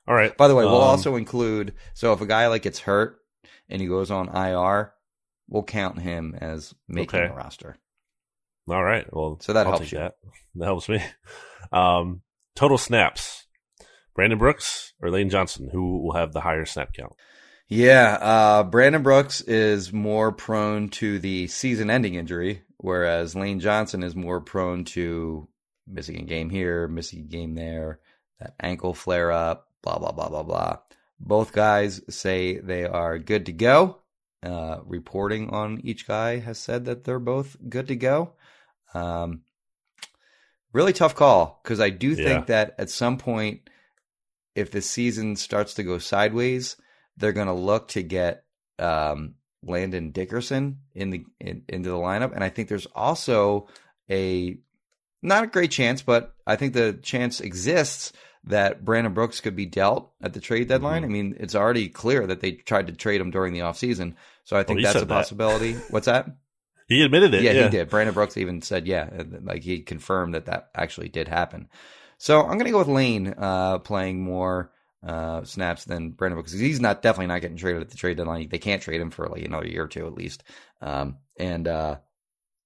All right. By the way, we'll Um, also include so if a guy like gets hurt and he goes on IR, we'll count him as making Okay. the roster. All right. Well, So that I'll helps you. That. that helps me. Um, total snaps: Brandon Brooks or Lane Johnson, who will have the higher snap count? Yeah, uh, Brandon Brooks is more prone to the season-ending injury, whereas Lane Johnson is more prone to missing a game here, missing a game there, that ankle flare-up, blah blah blah blah blah. Both guys say they are good to go. Uh, reporting on each guy has said that they're both good to go. Um, really tough call because I do Yeah. think that at some point, if the season starts to go sideways, they're going to look to get um, Landon Dickerson in the in, into the lineup, and I think there's also a not a great chance, but I think the chance exists that Brandon Brooks could be dealt at the trade deadline. Mhm. I mean, it's already clear that they tried to trade him during the offseason. so I think he that's a said that. possibility. What's that? He admitted it. yeah, Yeah, he did. Brandon Brooks even said, yeah, uh, like he confirmed that that actually did happen. So I'm going to go with Lane uh, playing more uh, snaps than Brandon Brooks. He's not definitely not getting traded at the trade deadline. They can't trade him for like another year or two at least. Um, and uh,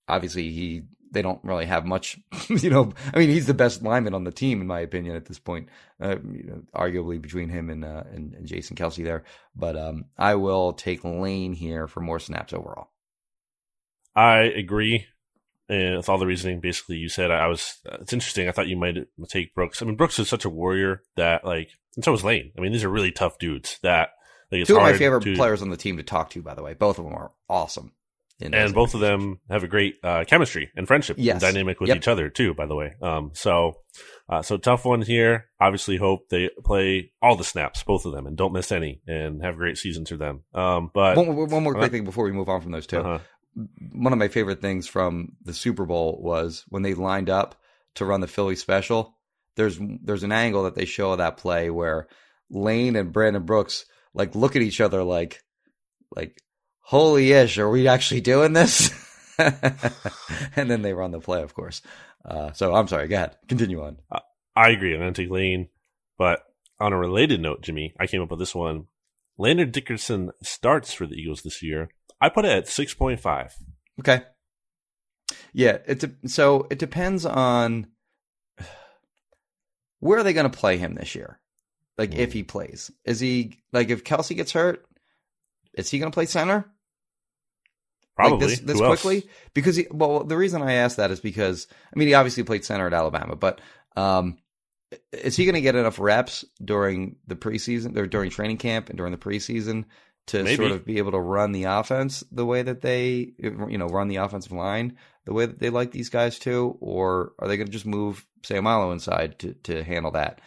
obviously he they don't really have much. You know, I mean, he's the best lineman on the team in my opinion at this point. Uh, you know, arguably between him and, uh, and and Jason Kelce there. But um, I will take Lane here for more snaps overall. I agree. And with all the reasoning, basically, you said I was. It's interesting. I thought you might take Brooks. I mean, Brooks is such a warrior that, like, and so is Lane. I mean, these are really tough dudes. That like, it's Two of my favorite to- players on the team to talk to, by the way. Both of them are awesome. and both of them have a great uh, chemistry and friendship Yes. and dynamic with Yep. each other too. By the way, um, so uh, so tough one here. Obviously, hope they play all the snaps, both of them, and don't miss any, and have great seasons for them. Um, but One, one more quick thing before we move on from those 2 uh-huh. One of my favorite things from the Super Bowl was when they lined up to run the Philly special. There's there's an angle that they show of that play where Lane and Brandon Brooks like look at each other like like holy ish, are we actually doing this? and then they run the play, of course. Uh, so I'm sorry. Go ahead. Continue on. I agree. Going to Lane. But on a related note, Jimmy, I came up with this one. Landon Dickerson starts for the Eagles this year. I put it at 6.5. Okay. Yeah, it de- so it depends on where are they going to play him this year. Like if he plays, is he like if Kelce gets hurt, is he going to play center? Probably. like this, this quickly because he, well the reason i asked that is because i mean he obviously played center at alabama but um is he going to get enough reps during the preseason or during training camp and during the preseason to Maybe. sort of be able to run the offense the way that they you know run the offensive line the way that they like these guys to or are they going to just move Seumalo inside to to handle that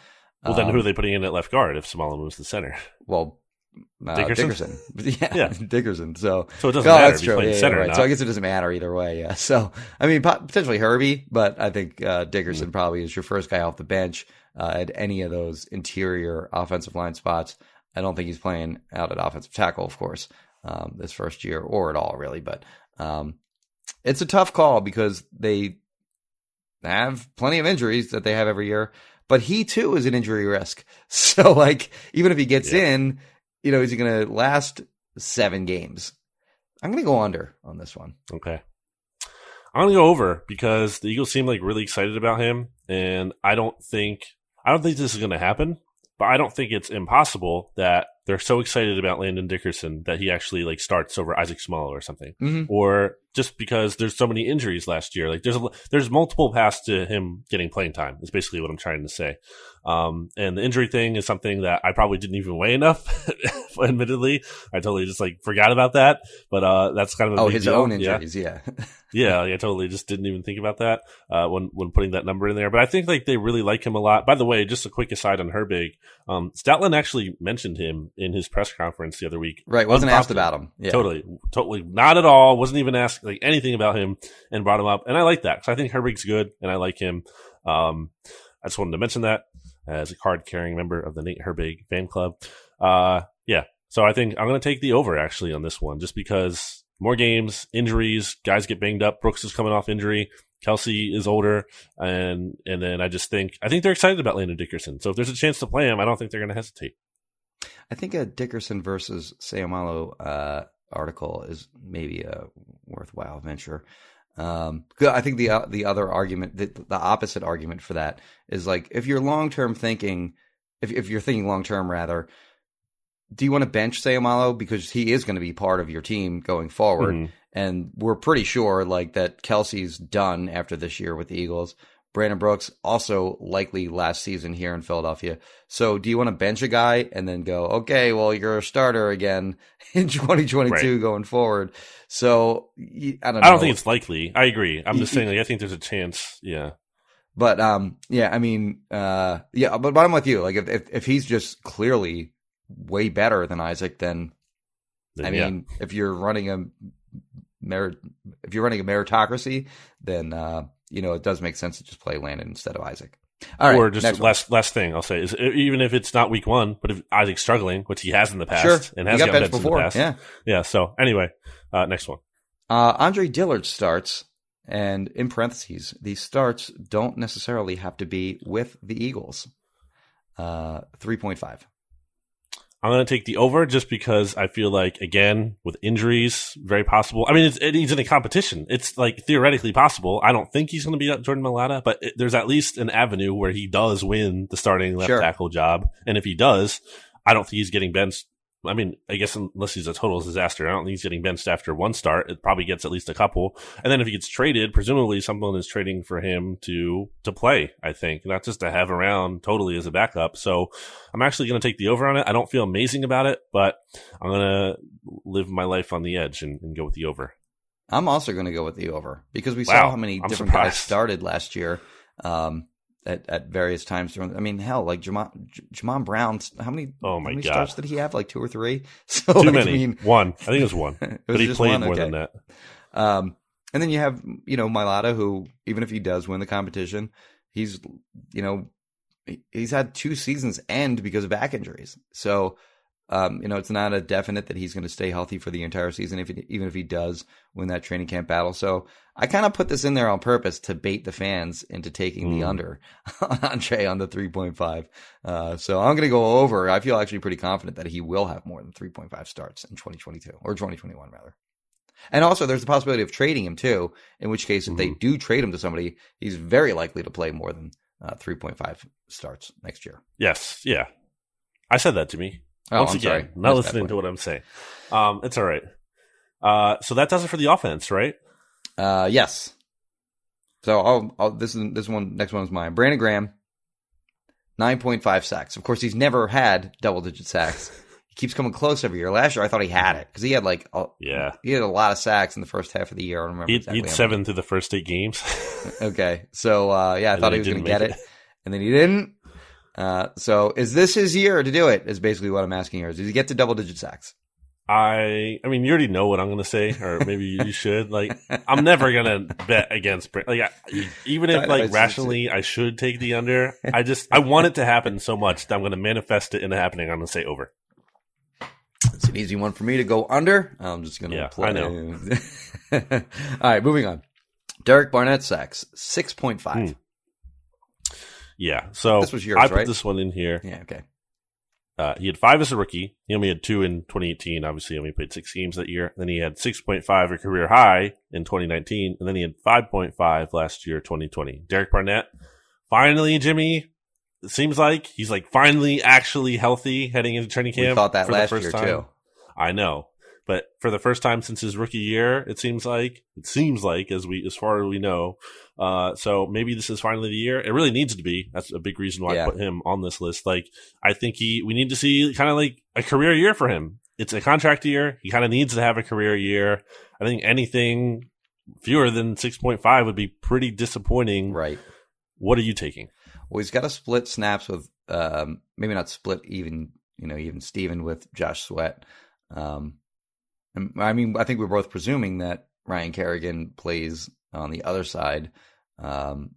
Well, then Um, who are they putting in at left guard if Seumalo moves to center? well uh, Dickerson? Dickerson. Yeah, Yeah. Dickerson. So So it doesn't No, matter that's if he's true. playing Yeah, yeah, center right. So I guess it doesn't matter either way. Yeah. So I mean, potentially Herbig, but I think uh, Dickerson probably is your first guy off the bench uh, at any of those interior offensive line spots. I don't think he's playing out at offensive tackle, of course, um, this first year or at all, really. But um, it's a tough call because they have plenty of injuries that they have every year. But he too is an injury risk. So like, even if he gets Yeah. in, you know, is he going to last seven games? I'm going to go under on this one. Okay. I'm gonna go over because the Eagles seem like really excited about him, and I don't think I don't think this is gonna happen. But I don't think it's impossible that they're so excited about Landon Dickerson that he actually like starts over Isaac Small or something, Mhm. or just because there's so many injuries last year. Like there's a, there's multiple paths to him getting playing time. Is basically what I'm trying to say. Um, and the injury thing is something that I probably didn't even weigh enough. admittedly, I totally just like forgot about that. But uh, that's kind of a Oh, his deal. own Yeah. injuries. Yeah. Yeah, I totally just didn't even think about that uh, when when putting that number in there. But I think like they really like him a lot. By the way, just a quick aside on Herbig, um, actually mentioned him in his press conference the other week. right. Wasn't asked about him. Yeah. Totally, totally, not at all. Wasn't even asked like anything about him, and brought him up. And I like that because I think Herbig's good, and I like him. Um, I just wanted to mention that as a card carrying member of the Nate Herbig fan club. Uh, yeah. So I think I'm going to take the over actually on this one, just because more games, injuries, guys get banged up. Brooks is coming off injury. Kelce is older, and and then I just think I think they're excited about Landon Dickerson. So if there's a chance to play him, I don't think they're going to hesitate. I think a Dickerson versus Seumalo uh, article is maybe a worthwhile venture. Um, I think the uh, the other argument, the, the opposite argument for that is like if you're long term thinking, if if you're thinking long term rather, do you want to bench Seumalo because he is going to be part of your team going forward? Mhm. And we're pretty sure like that Kelce's done after this year with the Eagles. Brandon Brooks also likely last season here in Philadelphia. So do you want to bench a guy and then go, okay, well, you're a starter again in 2022 going forward. So I don't know. I don't think it's likely. I agree. I'm just saying, like, I think there's a chance. Yeah. But um, yeah, I mean, uh, yeah, but, but I'm with you. Like, if, if if he's just clearly way better than Isaac, then Then, I yeah. mean, if you're running a merit, if you're running a meritocracy, then uh, you know it does make sense to just play Landon instead of Isaac. All right, or just next one. last last thing I'll say is even if it's not week one, but if Isaac's struggling, which he has in the past, Sure, and has got benched benched in the before. past. Yeah, yeah. So anyway, uh, next one. uh, Andre Dillard starts, and in parentheses, these starts don't necessarily have to be with the Eagles. Uh, three point five. I'm going to take the over just because I feel like again with injuries, very possible. I mean, it's, it, he's in a competition. It's like theoretically possible. I don't think he's going to be up Jordan Mailata, but it, there's at least an avenue where he does win the starting left Sure. tackle job. And if he does, I don't think he's getting benched. I mean, I guess unless he's a total disaster, I don't think he's getting benched after one start. It probably gets at least a couple. And then if he gets traded, presumably someone is trading for him to to play, I think, not just to have around totally as a backup. So I'm actually going to take the over on it. I don't feel amazing about it, but I'm going to live my life on the edge and, and go with the over. I'm also going to go with the over because we Wow, saw how many I'm different guys started last year um, at at various times during. I mean, hell, like Jamon, J- Jamon Brown. How many? Oh my how many God. starts did he have? Like two or three. So Too like, many. I mean, one. I think it was one. it was but he played one? more Okay. than that. Um, and then you have you know Mailata, who even if he does win the competition, he's you know he's had two seasons end because of back injuries. So um, you know it's not a definite that he's going to stay healthy for the entire season, if he, even if he does win that training camp battle. So I kind of put this in there on purpose to bait the fans into taking the Mm. under on Andre on the three point five. Uh, so I'm going to go over. I feel actually pretty confident that he will have more than three point five starts in 2022 or 2021 rather. And also, there's the possibility of trading him too. In which case, if they Mhm. do trade him to somebody, he's very likely to play more than uh, 3.5 starts next year. Yes, yeah. I said that to me. Oh, Once I'm again, sorry. not listening to what I'm saying. Um, it's all right. Uh, so that does it for the offense, right? Uh, yes. So I'll, I'll this is this one next one is mine. Brandon Graham, nine point five sacks. Of course, he's never had double digit sacks. he keeps coming close every year. Last year, I thought he had it because he had like a, Yeah. he had a lot of sacks in the first half of the year. I don't remember. He exactly had seven through the first eight games. Okay, so uh, yeah, I And thought he he was going to get it, it. and then he didn't. Uh, so is this his year to do it? Is basically what I'm asking here. Does he get to double digit sacks? I, I mean, you already know what I'm going to say, or maybe you should. Like, I'm never going to bet against. Bra- Like, I, even if like rationally I should take the under, I just I want it to happen so much that I'm going to manifest it into happening. I'm going to say over. It's an easy one for me to go under. I'm just going to Yeah, play. I know. All right, moving on. Derek Barnett sacks six point five. Hmm. Yeah. So This was yours, I put right? this one in here. Yeah, okay. Uh, he had five as a rookie. He only had two in 2018. Obviously, he only played six games that year. Then he had 6.5 a career high in 2019, and then he had 5.5 last year, 2020. Derek Barnett, finally, Jimmy. It seems like he's like finally actually healthy heading into training camp. We thought that last year time. too. I know, but for the first time since his rookie year, it seems like it seems like as we as far as we know. Uh, so maybe this is finally the year. It really needs to be. That's a big reason why Yeah. I put him on this list. Like I think he we need to see kind of like a career year for him. It's a contract year. He kind of needs to have a career year. I think anything fewer than six point five would be pretty disappointing. Right. What are you taking? Well, he's got to split snaps with, um, maybe not split even, you know, even Steven with Josh Sweat. Um, I mean, I think we're both presuming that Ryan Kerrigan plays on the other side, um,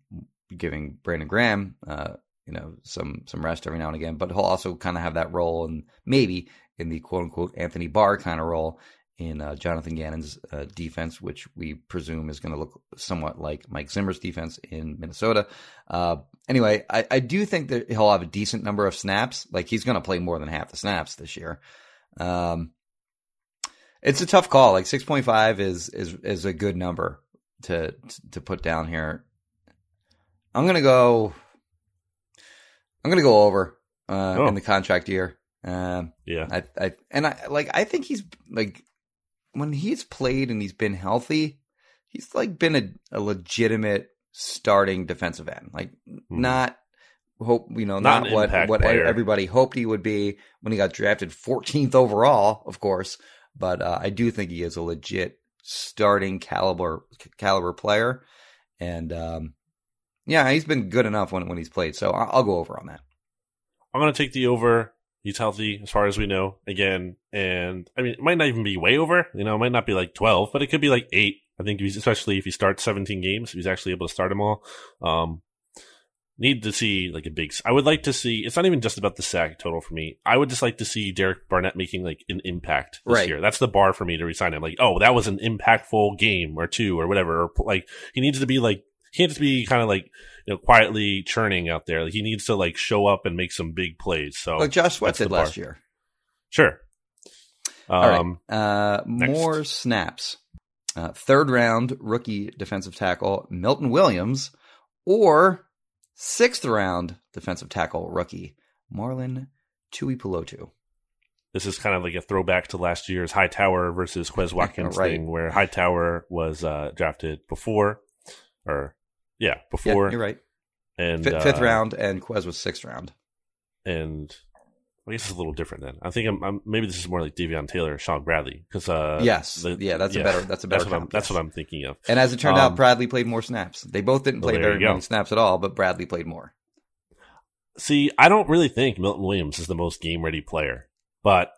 giving Brandon Graham, uh, you know, some some rest every now and again. But he'll also kind of have that role, and maybe in the quote unquote Anthony Barr kind of role in uh, Jonathan Gannon's uh, defense, which we presume is going to look somewhat like Mike Zimmer's defense in Minnesota. Uh, anyway, I, I do think that he'll have a decent number of snaps. Like he's going to play more than half the snaps this year. Um, it's a tough call. Like six point five is is is a good number to to put down here. I'm gonna go. I'm gonna go over uh, Oh. in the contract year. Um, Yeah. I, I and I like I think he's like when he's played and he's been healthy, he's like been a, a legitimate starting defensive end. Like not hope you know. Not not, what what player. everybody hoped he would be when he got drafted 14th overall, of course. But uh, I do think he is a legit starting caliber caliber player, and um, yeah, he's been good enough when when he's played. So I'll, go over on that. I'm to take the over. He's healthy as far as we know again. And I mean, it might not even be way over. You know, it might not be like 12, but it could be like eight. I think especially if he starts 17 games, if he's actually able to start them all. Um, need to see like a big, I would like to see, it's not even just about the sack total for me. I would just like to see Derek Barnett making like an impact this Right. year. That's the bar for me to resign him. Like, oh, that was an impactful game or two or whatever. Or like, he needs to be like, he can't just be kind of like, you know, quietly churning out there. Like he needs to like show up and make some big plays. So Like Josh Sweat did last year. Sure. All right. Um, Uh, more snaps. Uh, third round rookie defensive tackle Milton Williams, or sixth round defensive tackle rookie Marlon Tuipulotu. this is kind of like a throwback to last year's Hightower versus Quez Watkins Right. thing, where Hightower was uh, drafted before, or yeah, Yeah, before, you're right. and Fi fifth uh, round, and Quez was sixth round. and I guess it's a little different then. I think I'm, I'm maybe this is more like Davion Taylor, or Shaun Bradley, because uh, yes, the- yeah, that's yeah, a better. That's a better. That's what I'm. That's what I'm thinking of. And as it turned Um, out, Bradley played more snaps. They both didn't play there very many snaps at all, but Bradley played more. See, I don't really think Milton Williams is the most game ready player, but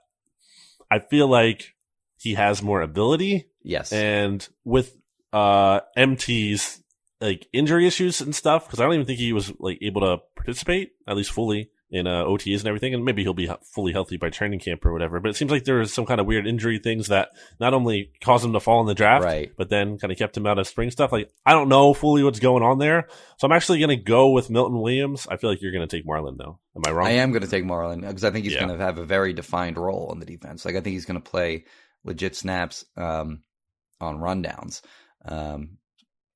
I feel like he has more ability Yes, and with uh MT's like injury issues and stuff because I don't even think he was like able to participate at least fully in uh, OTAs and everything and maybe he'll be fully healthy by training camp or whatever but it seems like there was some kind of weird injury things that not only caused him to fall in the draft Right. but then kind of kept him out of spring stuff like I don't know fully what's going on there so I'm actually going to go with Milton Williams I feel like you're going to take Marlon though am I wrong I am going to take Marlon because I think he's Yeah. going to have a very defined role in the defense. Like I think he's going to play legit snaps. Um, on rundowns. Um,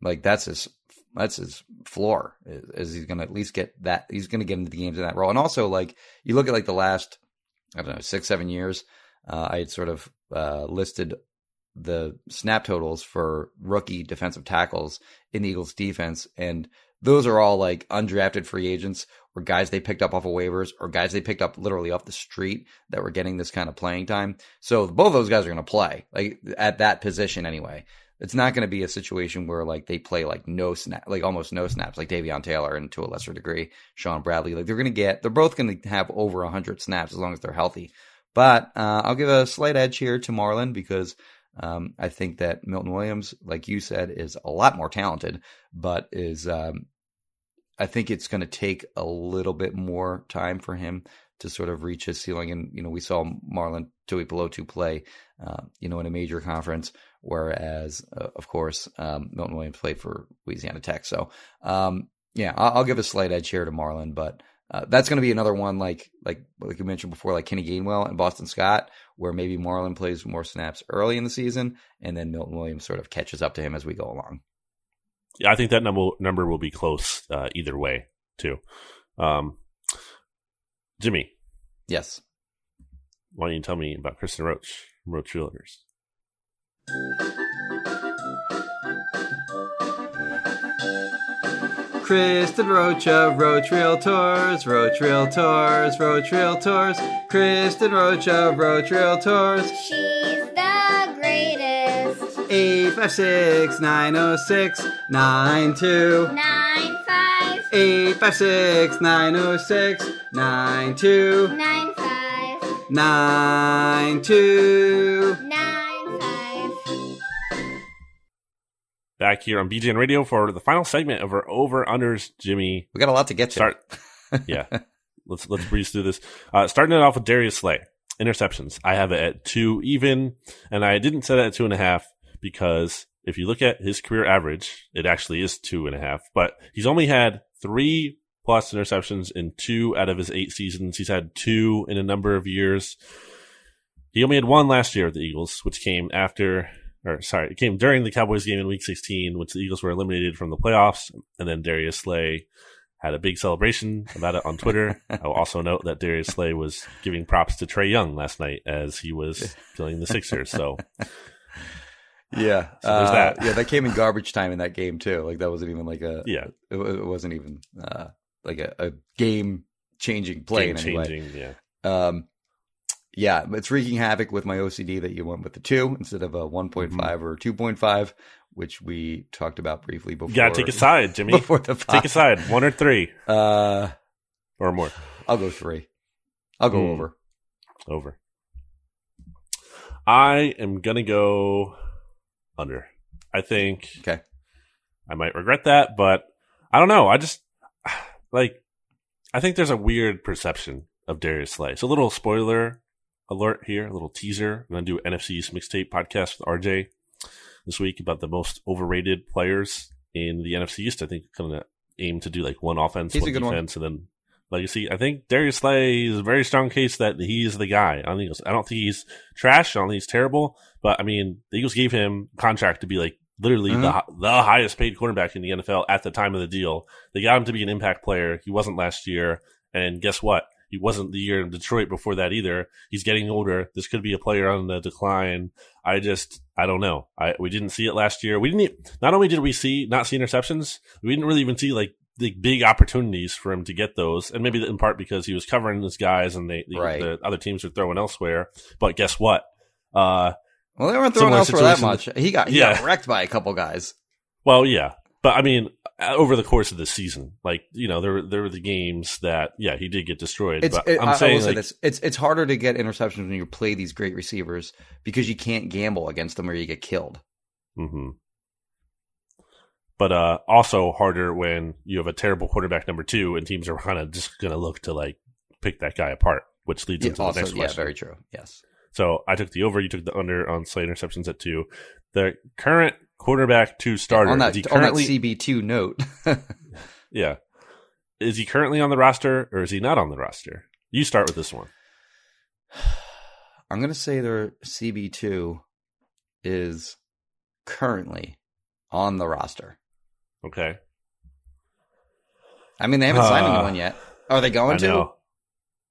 like that's his that's his floor. Is, is he's going to at least get that? He's going to get into the games in that role. And also, like you look at like the last I don't know six seven years. Uh, I had sort of uh, listed the snap totals for rookie defensive tackles in the Eagles defense. And those are all like undrafted free agents or guys they picked up off of waivers or guys they picked up literally off the street that were getting this kind of playing time. So both those guys are going to play like at that position anyway. It's not going to be a situation where like they play like no snap, like almost no snaps, like Davion Taylor and to a lesser degree Shaun Bradley. Like they're going to get, they're both going to have over hundred snaps as long as they're healthy. But uh, I'll give a slight edge here to Marlon because um, I think that Milton Williams, like you said, is a lot more talented, but is um, I think it's going to take a little bit more time for him to sort of reach his ceiling. And you know, we saw Marlon Tuipulotu play, uh, you know, in a major conference, whereas uh, of course um, Milton Williams played for Louisiana Tech. So um, yeah, I'll, I'll, give a slight edge here to Marlon, but uh, that's going to be another one like like like you mentioned before, like Kenny Gainwell and Boston Scott, where maybe Marlon plays more snaps early in the season, and then Milton Williams sort of catches up to him as we go along. Yeah, I think that number number will be close uh, either way too. Um, Jimmy, yes. Why don't you tell me about Kristen Roach, Roach Realtors? Kristen Rocha, Roach Realtors, Roach Realtors, Roach Realtors, Kristen Rocha, Roach Realtors. She's the greatest. 856 906 92. 95. 856 906 92. 95. 92. Back here on BGN Radio for the final segment of our over unders. Jimmy, We got a lot to get to. start. yeah, let's let's breeze through this. Uh, starting it off with Darius Slay interceptions. I have it at two even, and I didn't set it at two and a half because if you look at his career average, it actually is two and a half. But he's only had three plus interceptions in two out of his eight seasons. He's had two in a number of years. He only had one last year with the Eagles, which came after, or sorry, it came during the Cowboys game in Week 16, which the Eagles were eliminated from the playoffs, and then Darius Slay had a big celebration about it on Twitter. I'll also note that Darius Slay was giving props to Trae Young last night as he was killing the Sixers. So Yeah, So there's uh, that. yeah, that came in garbage time in that game too. Like that wasn't even like a yeah, It, it wasn't even uh, like a, a game changing play game in any way. changing. Yeah, Um, yeah, it's wreaking havoc with my OCD that you went with the two instead of a one Mm-hmm. or two point five, which we talked about briefly before. you gotta take a side, Jimmy. before the Take a side, one or three Uh, or more. I'll go three. I'll go Hmm. over. Over. I am gonna go under. I think Okay. I might regret that, but I don't know. I just like I think there's a weird perception of Darius Slay. So a little spoiler alert here, a little teaser. I'm gonna do NFC's mixtape podcast with RJ this week about the most overrated players in the NFC East. I think gonna aim to do like one offense, He's one good one. defense, and then legacy. I think Darius Slay is a very strong case that he's the guy. I don't think I don't think he's trash. I don't think he's terrible. But I mean, the Eagles gave him contract to be like literally the Mm-hmm. the highest paid quarterback in the NFL at the time of the deal. They got him to be an impact player. He wasn't last year, and guess what? He wasn't the year in Detroit before that either. He's getting older. This could be a player on the decline. I just, I don't know. I we didn't see it last year. We didn't. Not only did we see not see interceptions, we didn't really even see like the big opportunities for him to get those, and maybe in part because he was covering his guys and they, the, Right. the other teams were throwing elsewhere. But guess what? Uh, Well, they weren't throwing elsewhere that much. He got he Yeah. got wrecked by a couple guys. Well, yeah, but I mean, uh, over the course of the season, like you know, there were- there were the games that yeah, he did get destroyed. It's, but it, I'm I, I saying say like, this: it's it's harder to get interceptions when you play these great receivers because you can't gamble against them or you get killed. hmm But uh, also harder when you have a terrible quarterback number two, and teams are kind of just going to look to like pick that guy apart, which leads Yeah, into also, the next yeah, question. very true. Yes. So I took the over, you took the under on Slay interceptions at two. The current quarterback two starter on that on that CB2 note. yeah is he currently on the roster or is he not on the roster? You start with this one. I'm gonna say their CB two is currently on the roster? Okay. I mean, they haven't signed Uh, anyone yet. Are they going I to? know.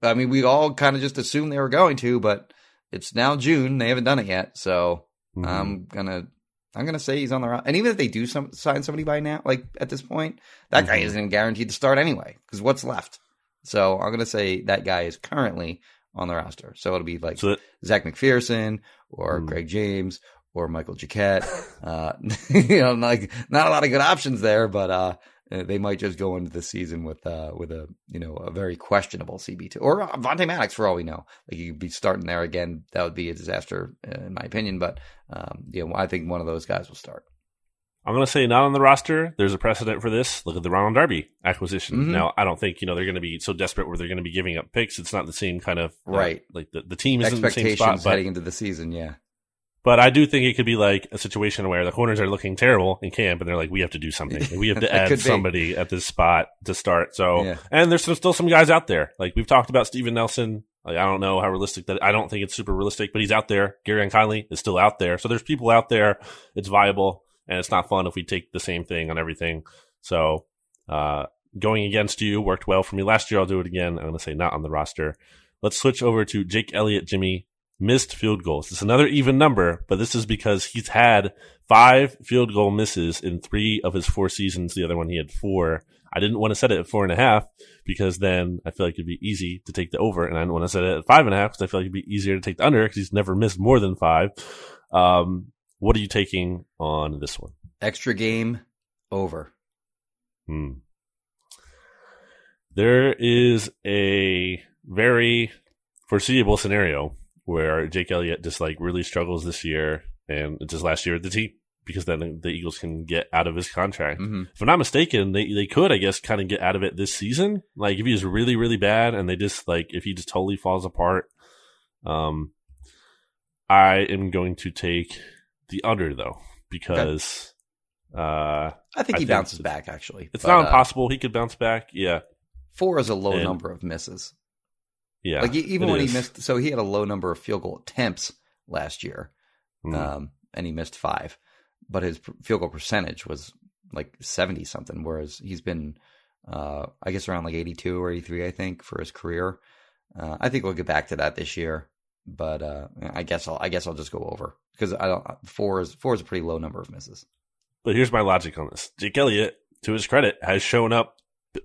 I mean, we all kind of just assumed they were going to, but it's now June. They haven't done it yet, so Mhm. I'm gonna I'm gonna say he's on the roster. And even if they do some sign somebody by now, like at this point, that guy Mhm. isn't guaranteed to start anyway. Because what's left? So I'm gonna say that guy is currently on the roster. So it'll be like so that, Zech McPhearson or Hmm. Craig James or Michael Jacquet. uh, you know, like not a lot of good options there, but uh, they might just go into the season with uh, with a you know a very questionable CB two or Vontae Maddox for all we know. Like you could be starting there again. That would be a disaster uh, in my opinion. But um, you know, I think one of those guys will start. I'm going to say not on the roster. There's a precedent for this. Look at the Ronald Darby acquisition. Mhm. Now, I don't think you know they're going to be so desperate where they're going to be giving up picks. It's not the same kind of uh, Right. Like the, the team isn't in the same Expectations spot, but heading into the season, yeah. But I do think it could be like a situation where the corners are looking terrible in camp, and they're like, "We have to do something. We have to add could be. somebody at this spot to start." So, Yeah. and there's some, still some guys out there. Like we've talked about Steven Nelson. Like I don't know how realistic that. I don't think it's super realistic, but he's out there. Gareon Conley is still out there. So there's people out there. It's viable, and it's not fun if we take the same thing on everything. So uh, going against you worked well for me last year. I'll do it again. I'm going to say not on the roster. Let's switch over to Jake Elliott, Jimmy missed field goals. It's another even number, but this is because he's had five field goal misses in three of his four seasons. The other one he had four. I didn't want to set it at four and a half because then I feel like it'd be easy to take the over, and I didn't want to set it at five and a half because I feel like it'd be easier to take the under because he's never missed more than five. Um, what are you taking on this one? Extra game over. Hmm. There is a very foreseeable scenario where Jake Elliott just like really struggles this year and it's his last year at the team because then the Eagles can get out of his contract. hmm If I'm not mistaken, they they could, I guess, kind of get out of it this season. Like if he's really, really bad and they just like if he just totally falls apart. Um I am going to take the under though, because uh I think I he think bounces back. Actually, it's But, not uh, impossible he could bounce back. Yeah. Four is a low And- number of misses. Yeah. like even when is. he missed, so he had a low number of field goal attempts last year, Hmm. um, and he missed five, but his field goal percentage was like seventy something, whereas he's been, uh, I guess around like eighty two or eighty three, I think, for his career. Uh, I think we'll get back to that this year, but uh, I guess I'll I guess I'll just go over because I don't four is four is a pretty low number of misses. But here's my logic on this. Jake Elliott, to his credit, has shown up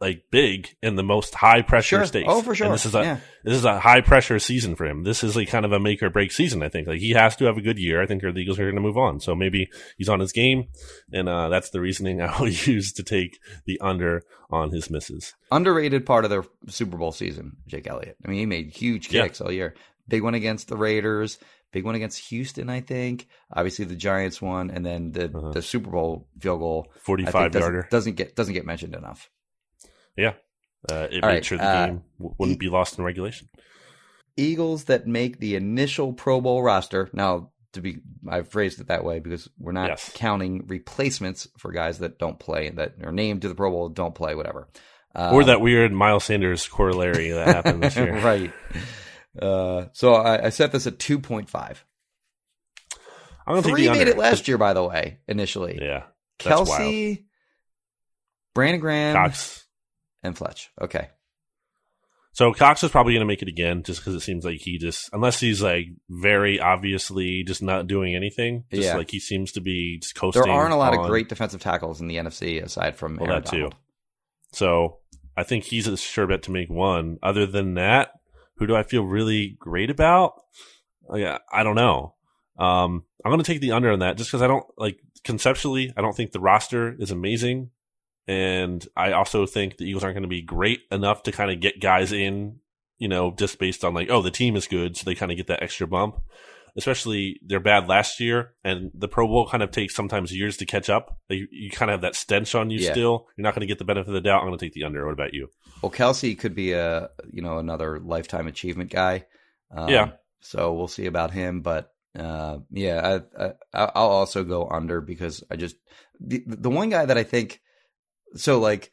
like big in the most high pressure Sure. states. Oh, for sure. And this is a Yeah. this is a high pressure season for him. This is like kind of a make or break season. I think like he has to have a good year. I think the Eagles are going to move on. So maybe he's on his game, and uh, that's the reasoning I will use to take the under on his misses. underrated part of their Super Bowl season, Jake Elliott. I mean, he made huge Yeah. kicks all year. Big one against the Raiders, big one against Houston, I think. Obviously the Giants one, and then the Uh-huh. the Super Bowl field goal. I Forty think five doesn't, yarder. doesn't get doesn't get mentioned enough. Yeah, uh, it All made right, sure the uh, game w- wouldn't be lost in regulation. Eagles that make the initial Pro Bowl roster. Now, to be, I've phrased it that way because we're not Yes. counting replacements for guys that don't play that are named to the Pro Bowl, don't play, whatever. or Um, that weird Miles Sanders corollary that happened this year. right. Uh, so I, I set this at two point five. I'm gonna take Three the made under. it last year, by the way. Initially, Yeah, that's wild. Kelce, Brandon Graham, Cox. And Fletch. Okay, So Cox is probably going to make it again, just because it seems like he just, unless he's like very obviously just not doing anything, just Yeah. like he seems to be just coasting. there aren't a lot of great defensive tackles in the NFC aside from Well, Aaron that too. So I think he's a sure bet to make one. Other than that, who do I feel really great about? Yeah, I don't know. Um, I'm going to take the under on that just because I don't like conceptually. I don't think the roster is amazing, and I also think the Eagles aren't going to be great enough to kind of get guys in. You know, just based on like, oh, the team is good, so they kind of get that extra bump. Especially they're bad last year, and the Pro Bowl kind of takes sometimes years to catch up. You, you kind of have that stench on you Yeah. still. You're not going to get the benefit of the doubt. I'm going to take the under. What about you? Well, Kelce could be a you know another lifetime achievement guy. Um, Yeah. So we'll see about him, but uh, yeah, I, I I'll also go under because I just the the one guy that I think so like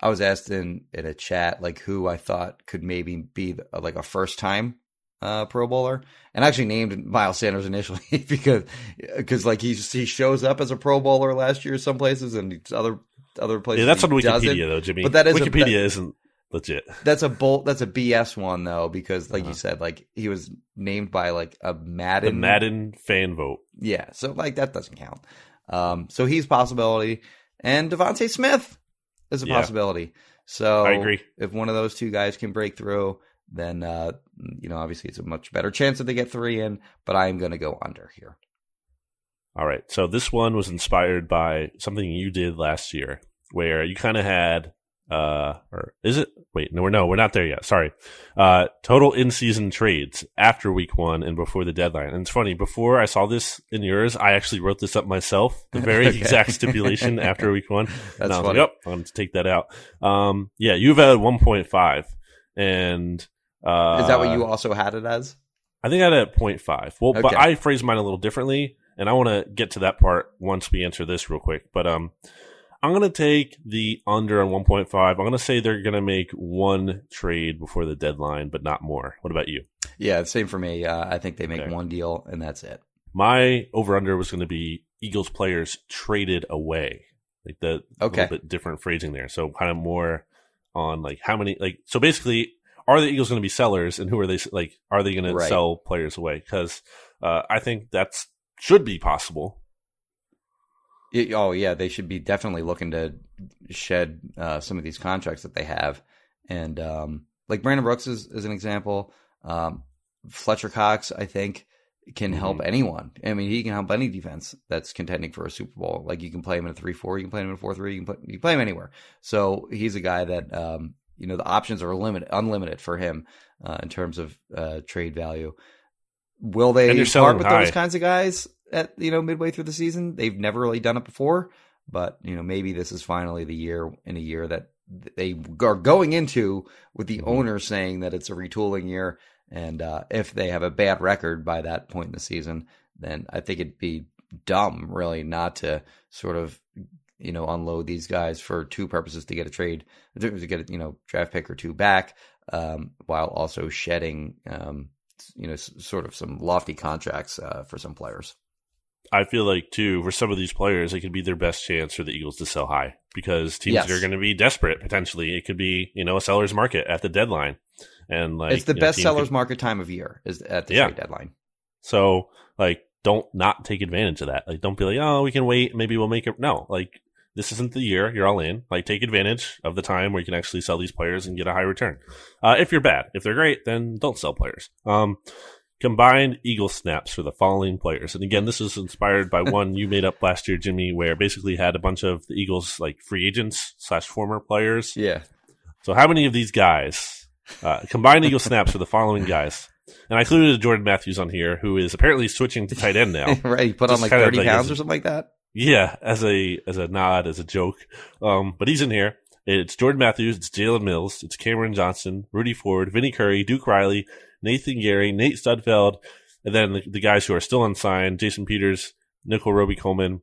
I was asked in in a chat like who I thought could maybe be the, like a first time uh, Pro Bowler, and actually named Miles Sanders initially because because like he's he shows up as a Pro Bowler last year some places and other other places. Yeah, that's he on Wikipedia doesn't. though, Jimmy. But that is a- Wikipedia that- isn't legit. That's a bolt. That's a BS one though because like Uh-huh. you said, like he was named by like a The Madden. Madden fan vote. Yeah, so like that doesn't count. Um, so he's possibility, and DeVonta Smith is a Yeah. possibility. So I agree. If one of those two guys can break through, then uh, you know obviously it's a much better chance that they get three in. But I am going to go under here. All right. So this one was inspired by something you did last year where you kind of had uh or is it wait no we're no we're not there yet sorry uh total in-season trades after week one and before the deadline and it's funny before i saw this in yours i actually wrote this up myself the very Okay. exact stipulation after week one That's and i was funny. like oh i'm going to take that out um yeah you've had 1.5 and uh Is that what you also had it as? I think I had it at 0.5. Well, but I phrased mine a little differently, and I want to get to that part once we answer this real quick. But um, I'm going to take the under on 1.5. I'm going to say they're going to make one trade before the deadline, but not more. What about you? Yeah, same for me. Uh, I think they make Okay. one deal and that's it. My over under was going to be Eagles players traded away, like the Okay. little bit different phrasing there. So kind of more on like how many like so basically are the Eagles going to be sellers and who are they like are they going to sell players away? Because uh, I think that's should be possible. Oh yeah, they should be definitely looking to shed uh, some of these contracts that they have, and um, like Brandon Brooks is, is an example. Um, Fletcher Cox, I think, can help anyone. I mean, he can help any defense that's contending for a Super Bowl. Like you can play him in a three-four, you can play him in a four-three, you can put you can play him anywhere. So he's a guy that um, you know the options are limited, unlimited for him uh, in terms of uh, trade value. Will they part with high. those kinds of guys at you know midway through the season? They've never really done it before, but you know maybe this is finally the year in a year that they are going into with the Mhm. owner saying that it's a retooling year, and uh, if they have a bad record by that point in the season, then I think it'd be dumb really not to sort of you know unload these guys for two purposes to get a trade to get a you know draft pick or two back um, while also shedding um, you know s- sort of some lofty contracts uh, for some players. I feel like too for some of these players, it could be their best chance for the Eagles to sell high because teams Yes. are going to be desperate potentially. It could be you know a seller's market at the deadline, and like it's the you know, best sellers could- market time of year is at the Yeah. trade deadline. So like, don't not take advantage of that. Like, don't be like, oh, we can wait. Maybe we'll make it. No, like this isn't the year. You're all in. Like, take advantage of the time where you can actually sell these players and get a high return. Uh, if you're bad, if they're great, then don't sell players. Um, combined Eagle snaps for the following players. And again, this is inspired by one you made up last year, Jimmy, where basically had a bunch of the Eagles like free agents slash former players. Yeah, So how many of these guys uh, combined Eagle snaps for the following guys? And I included Jordan Matthews on here, who is apparently switching to tight end now. right. He put on like thirty like pounds or something like that. Yeah, as a as a nod, as a joke. Um, but he's in here. It's Jordan Matthews, it's Jalen Mills, it's Cameron Johnson, Rudy Ford, Vinny Curry, Duke Riley, Nathan Gerry, Nate Sudfeld, and then the, the guys who are still unsigned: Jason Peters, Nickel Roby Coleman,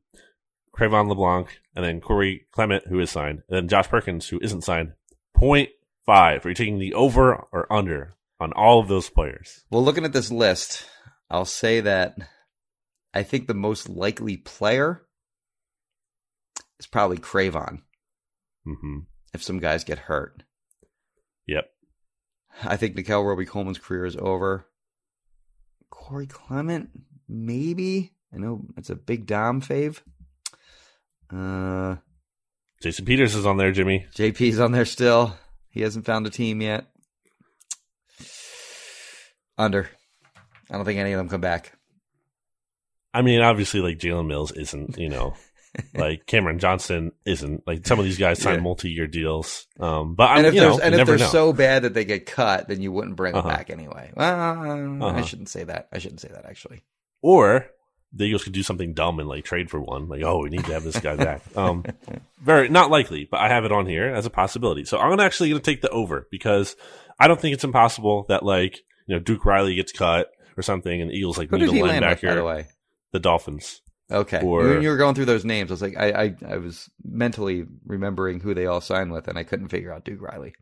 Cre'Von LeBlanc, and then Corey Clement, who is signed, and then Josh Perkins, who isn't signed. Point five. Are you taking the over or under on all of those players? Well, looking at this list, I'll say that I think the most likely player is probably Cre'Von hmm if some guys get hurt. Yep. I think Nickell Robey-Coleman's career is over. Corey Clement, maybe. I know it's a big Dom fave. Uh, Jason Peters is on there, Jimmy. JP's on there still. He hasn't found a team yet. Under. I don't think any of them come back. I mean, obviously, like Jalen Mills isn't, you know, like Cameron Johnson isn't. Like some of these guys sign Yeah. multi-year deals. Um, but I'm, and if you know, and if they're know. so bad that they get cut, then you wouldn't bring Uh-huh. them back anyway. Well, I Uh-huh. shouldn't say that. I shouldn't say that actually. or the Eagles could do something dumb and like trade for one. Like, oh, we need to have this guy back. Um, very not likely, but I have it on here as a possibility. So I'm gonna actually gonna take the over because I don't think it's impossible that like you know Duke Riley gets cut or something, and the Eagles like Who need a he land with, by the linebacker. way? The Dolphins. Okay. Or- when you were going through those names, I was like, I, I, I was mentally remembering who they all signed with, and I couldn't figure out Duke Riley.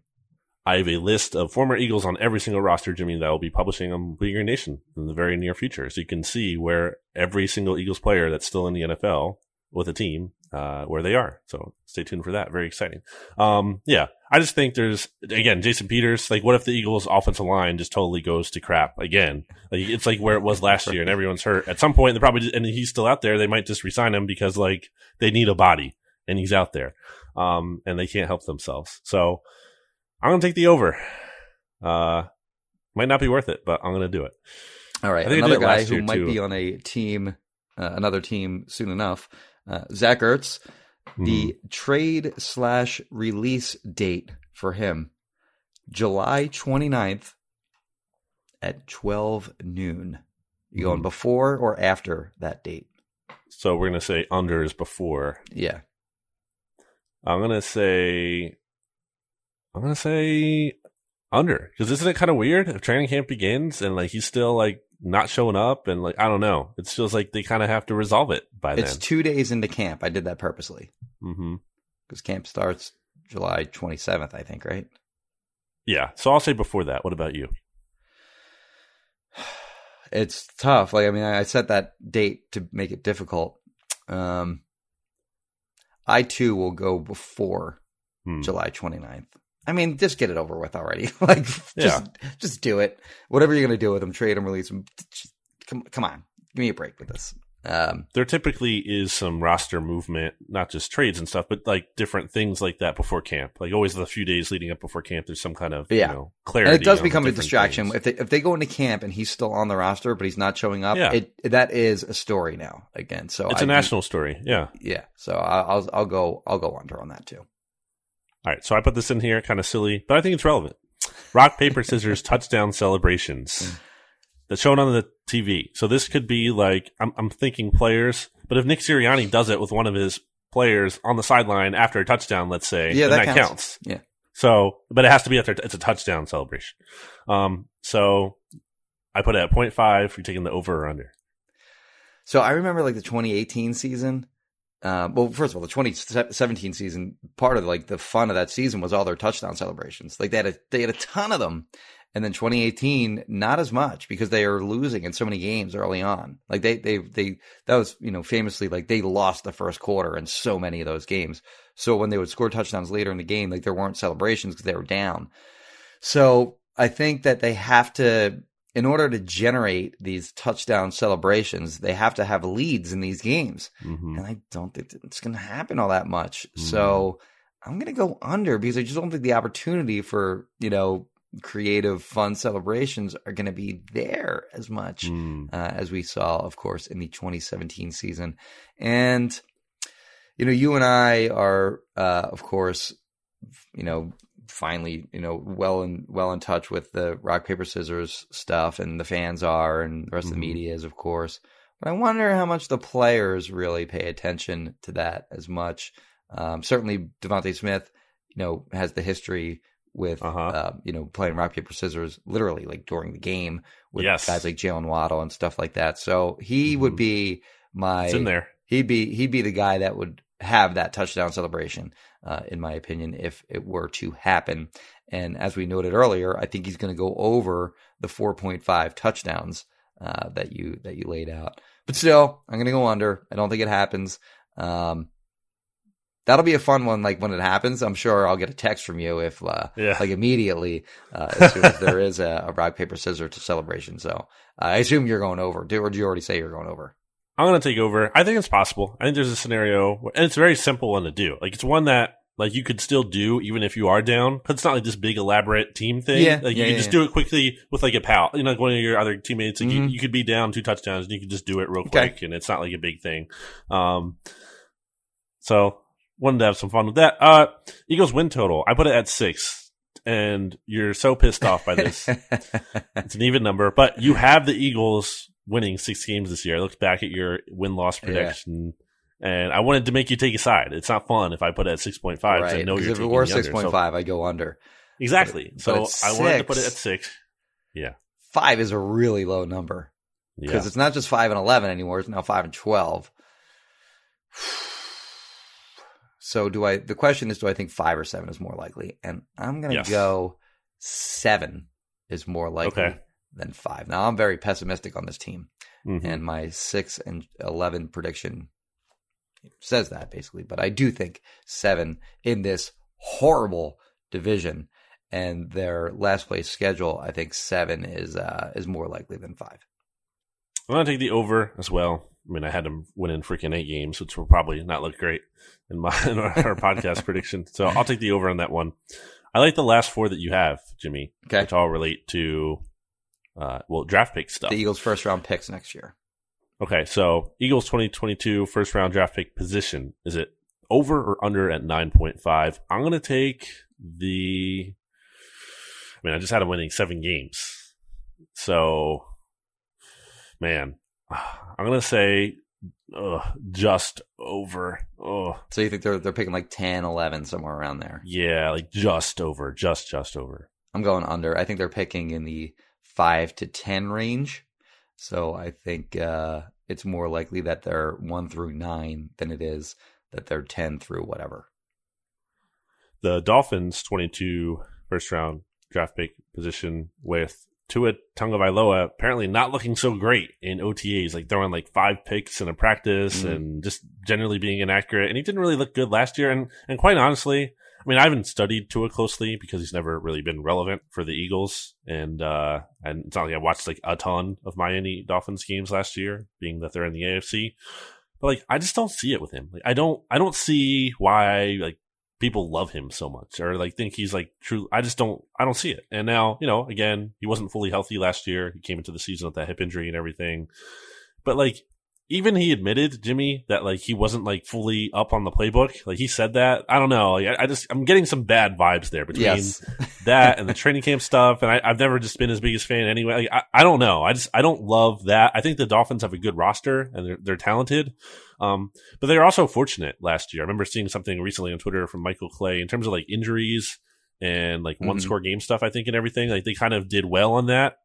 I have a list of former Eagles on every single roster, Jimmy, that I will be publishing on Bleeding Nation in the very near future. So you can see where every single Eagles player that's still in the NFL with a team, uh, where they are. So stay tuned for that. Very exciting. Um, yeah, I just think there's, again, Jason Peters, like what if the Eagles offensive line just totally goes to crap again? Like it's like where it was last year and everyone's hurt. At some point, they probably, and he's still out there, they might just resign him because like they need a body and he's out there. Um, and they can't help themselves. So I'm going to take the over. Uh, might not be worth it, but I'm going to do it. All right, I think I another guy who might too. be on a team, uh, another team soon enough. Uh, Zach Ertz, the Mm-hmm. trade slash release date for him, July 29th at 12 noon. You going Mhm. before or after that date? So we're going to say under is before. Yeah. I'm going to say, I'm going to say under. Because isn't it kind of weird if training camp begins and like he's still like not showing up and like, I don't know. It feels like they kind of have to resolve it by then. It's two days into camp. I did that purposely because camp starts July 27th, I think, right? Yeah. So I'll say before that. What about you? It's tough. Like, I mean, I set that date to make it difficult. Um, I too will go before Hmm. July 29th. I mean, just get it over with already. like, just, Yeah. just do it. Whatever you're going to do with them, trade them, release them. Just, come, come on. Give me a break with this. Um, There typically is some roster movement, not just trades and stuff, but like different things like that before camp. Like always the few days leading up before camp, there's some kind of, Yeah. you know, clarity. and it does become a distraction things. if they if they go into camp and he's still on the roster but he's not showing up. Yeah. It that is a story now again. So It's a a national story. Yeah. yeah. So I- I'll I'll go I'll go under on that too. All right, so I put this in here, kind of silly, but I think it's relevant. Rock, paper, scissors, touchdown celebrations. That's shown on the TV. So this could be like I'm, I'm thinking players, but if Nick Sirianni does it with one of his players on the sideline after a touchdown, let's say, Yeah, then that counts. counts. Yeah. So, but it has to be after it's a touchdown celebration. Um, so I put it at 0.5. You're taking the over or under. So I remember like the 2018 season. Uh, well, first of all, the 2017 season, part of like the fun of that season was all their touchdown celebrations. Like they had a, they had a ton of them. And then 2018, not as much because they are losing in so many games early on. Like they, they, they, that was, you know, famously like they lost the first quarter in so many of those games. So when they would score touchdowns later in the game, like there weren't celebrations because they were down. So I think that they have to, in order to generate these touchdown celebrations, they have to have leads in these games. hmm And I don't think it's going to happen all that much. So I'm going to go under because I just don't think the opportunity for, you know, creative, fun celebrations are going to be there as much Mm. uh, as we saw, of course, in the 2017 season. And, you know, you and I are, uh, of course, you know, finally, you know, well in well in touch with the rock paper scissors stuff, and the fans are, and the rest of the Mhm. media is, of course. But I wonder how much the players really pay attention to that as much. Um, certainly, DeVonta Smith, you know, has the history with, Uh-huh. uh, you know, playing rock paper scissors literally like during the game with Yes. guys like Jaylen Waddle and stuff like that. So he would Mhm. be my It's in there. he'd be he'd be the guy that would have that touchdown celebration, uh, in my opinion, if it were to happen. And as we noted earlier, I think he's going to go over the 4.5 touchdowns uh, that you that you laid out. But still, I'm going to go under. I don't think it happens. Um, that'll be a fun one. Like when it happens, I'm sure I'll get a text from you if uh, Yeah. like immediately uh, as soon as there is a, a rock paper scissors celebration. So I assume you're going over. Do or do you already say you're going over? I'm going to take over. I think it's possible. I think there's a scenario, where, and it's a very simple one to do. Like it's one that like you could still do even if you are down. But it's not like this big elaborate team thing. Yeah, like yeah, you can yeah, just yeah. do it quickly with like a pal, you know, like one of your other teammates. Like you, Mhm. you could be down two touchdowns and you could just do it real Okay. quick, and it's not like a big thing. Um, so wanted to have some fun with that. Uh, Eagles win total. I put it at six, and you're so pissed off by this. It's an even number, but you have the Eagles winning six games this year. I looked back at your win loss Yeah. prediction, and I wanted to make you take a side. It's not fun if I put it at six point five. I know you're if it were six point so- I go under. exactly. but so it's I wanted to put it at six. Yeah, Five is a really low number because Yeah, it's not just five and eleven anymore. It's now five and twelve. So do I? The question is, do I think five or seven is more likely? And I'm going to Yes. go seven is more likely Okay. Than five. Now I'm very pessimistic on this team, Mhm. and my six and eleven prediction says that basically. But I do think seven in this horrible division and their last place schedule. I think seven is uh, is more likely than five. I'm gonna take the over as well. I mean, I had them winning freaking eight games, which will probably not look great in my in our, our podcast prediction. So I'll take the over on that one. I like the last four that you have, Jimmy, Okay. which all relate to uh, well draft pick stuff. The Eagles' first round picks next year. Okay, so Eagles 2022 first round draft pick position is it over or under at 9.5? I'm gonna take the. I mean, I just had them winning seven games, so man, I'm gonna say uh, just over. Oh, So you think they're they're picking like 10, 11, somewhere around there? yeah, like just over, just just over. I'm going under. I think they're picking in the five to ten range. So I think uh, it's more likely that they're one through nine than it is that they're ten through whatever. the Dolphins 22 first round draft pick position with Tua Tagovailoa apparently not looking so great in OTAs, like throwing like five picks in a practice Mhm. and just generally being inaccurate. And he didn't really look good last year. And and quite honestly, I mean, I haven't studied Tua closely because he's never really been relevant for the Eagles. And uh, and it's not like I watched like a ton of Miami Dolphins games last year, being that they're in the AFC. But like, I just don't see it with him. Like, I don't, I don't see why like people love him so much or like think he's like true. I just don't, I don't see it. And now, you know, again, he wasn't fully healthy last year. He came into the season with that hip injury and everything. But like, even he admitted, Jimmy, that like he wasn't like fully up on the playbook. Like he said that. I don't know. Like, I, I just, I'm getting some bad vibes there between Yes. that and the training camp stuff. And I, I've never just been his biggest fan anyway. Like, I, I don't know. I just I don't love that. I think the Dolphins have a good roster and they're they're talented. Um, but they're also fortunate last year. I remember seeing something recently on Twitter from Michael Clay in terms of like injuries and like one Mhm. score game stuff. I think and everything. Like they kind of did well on that.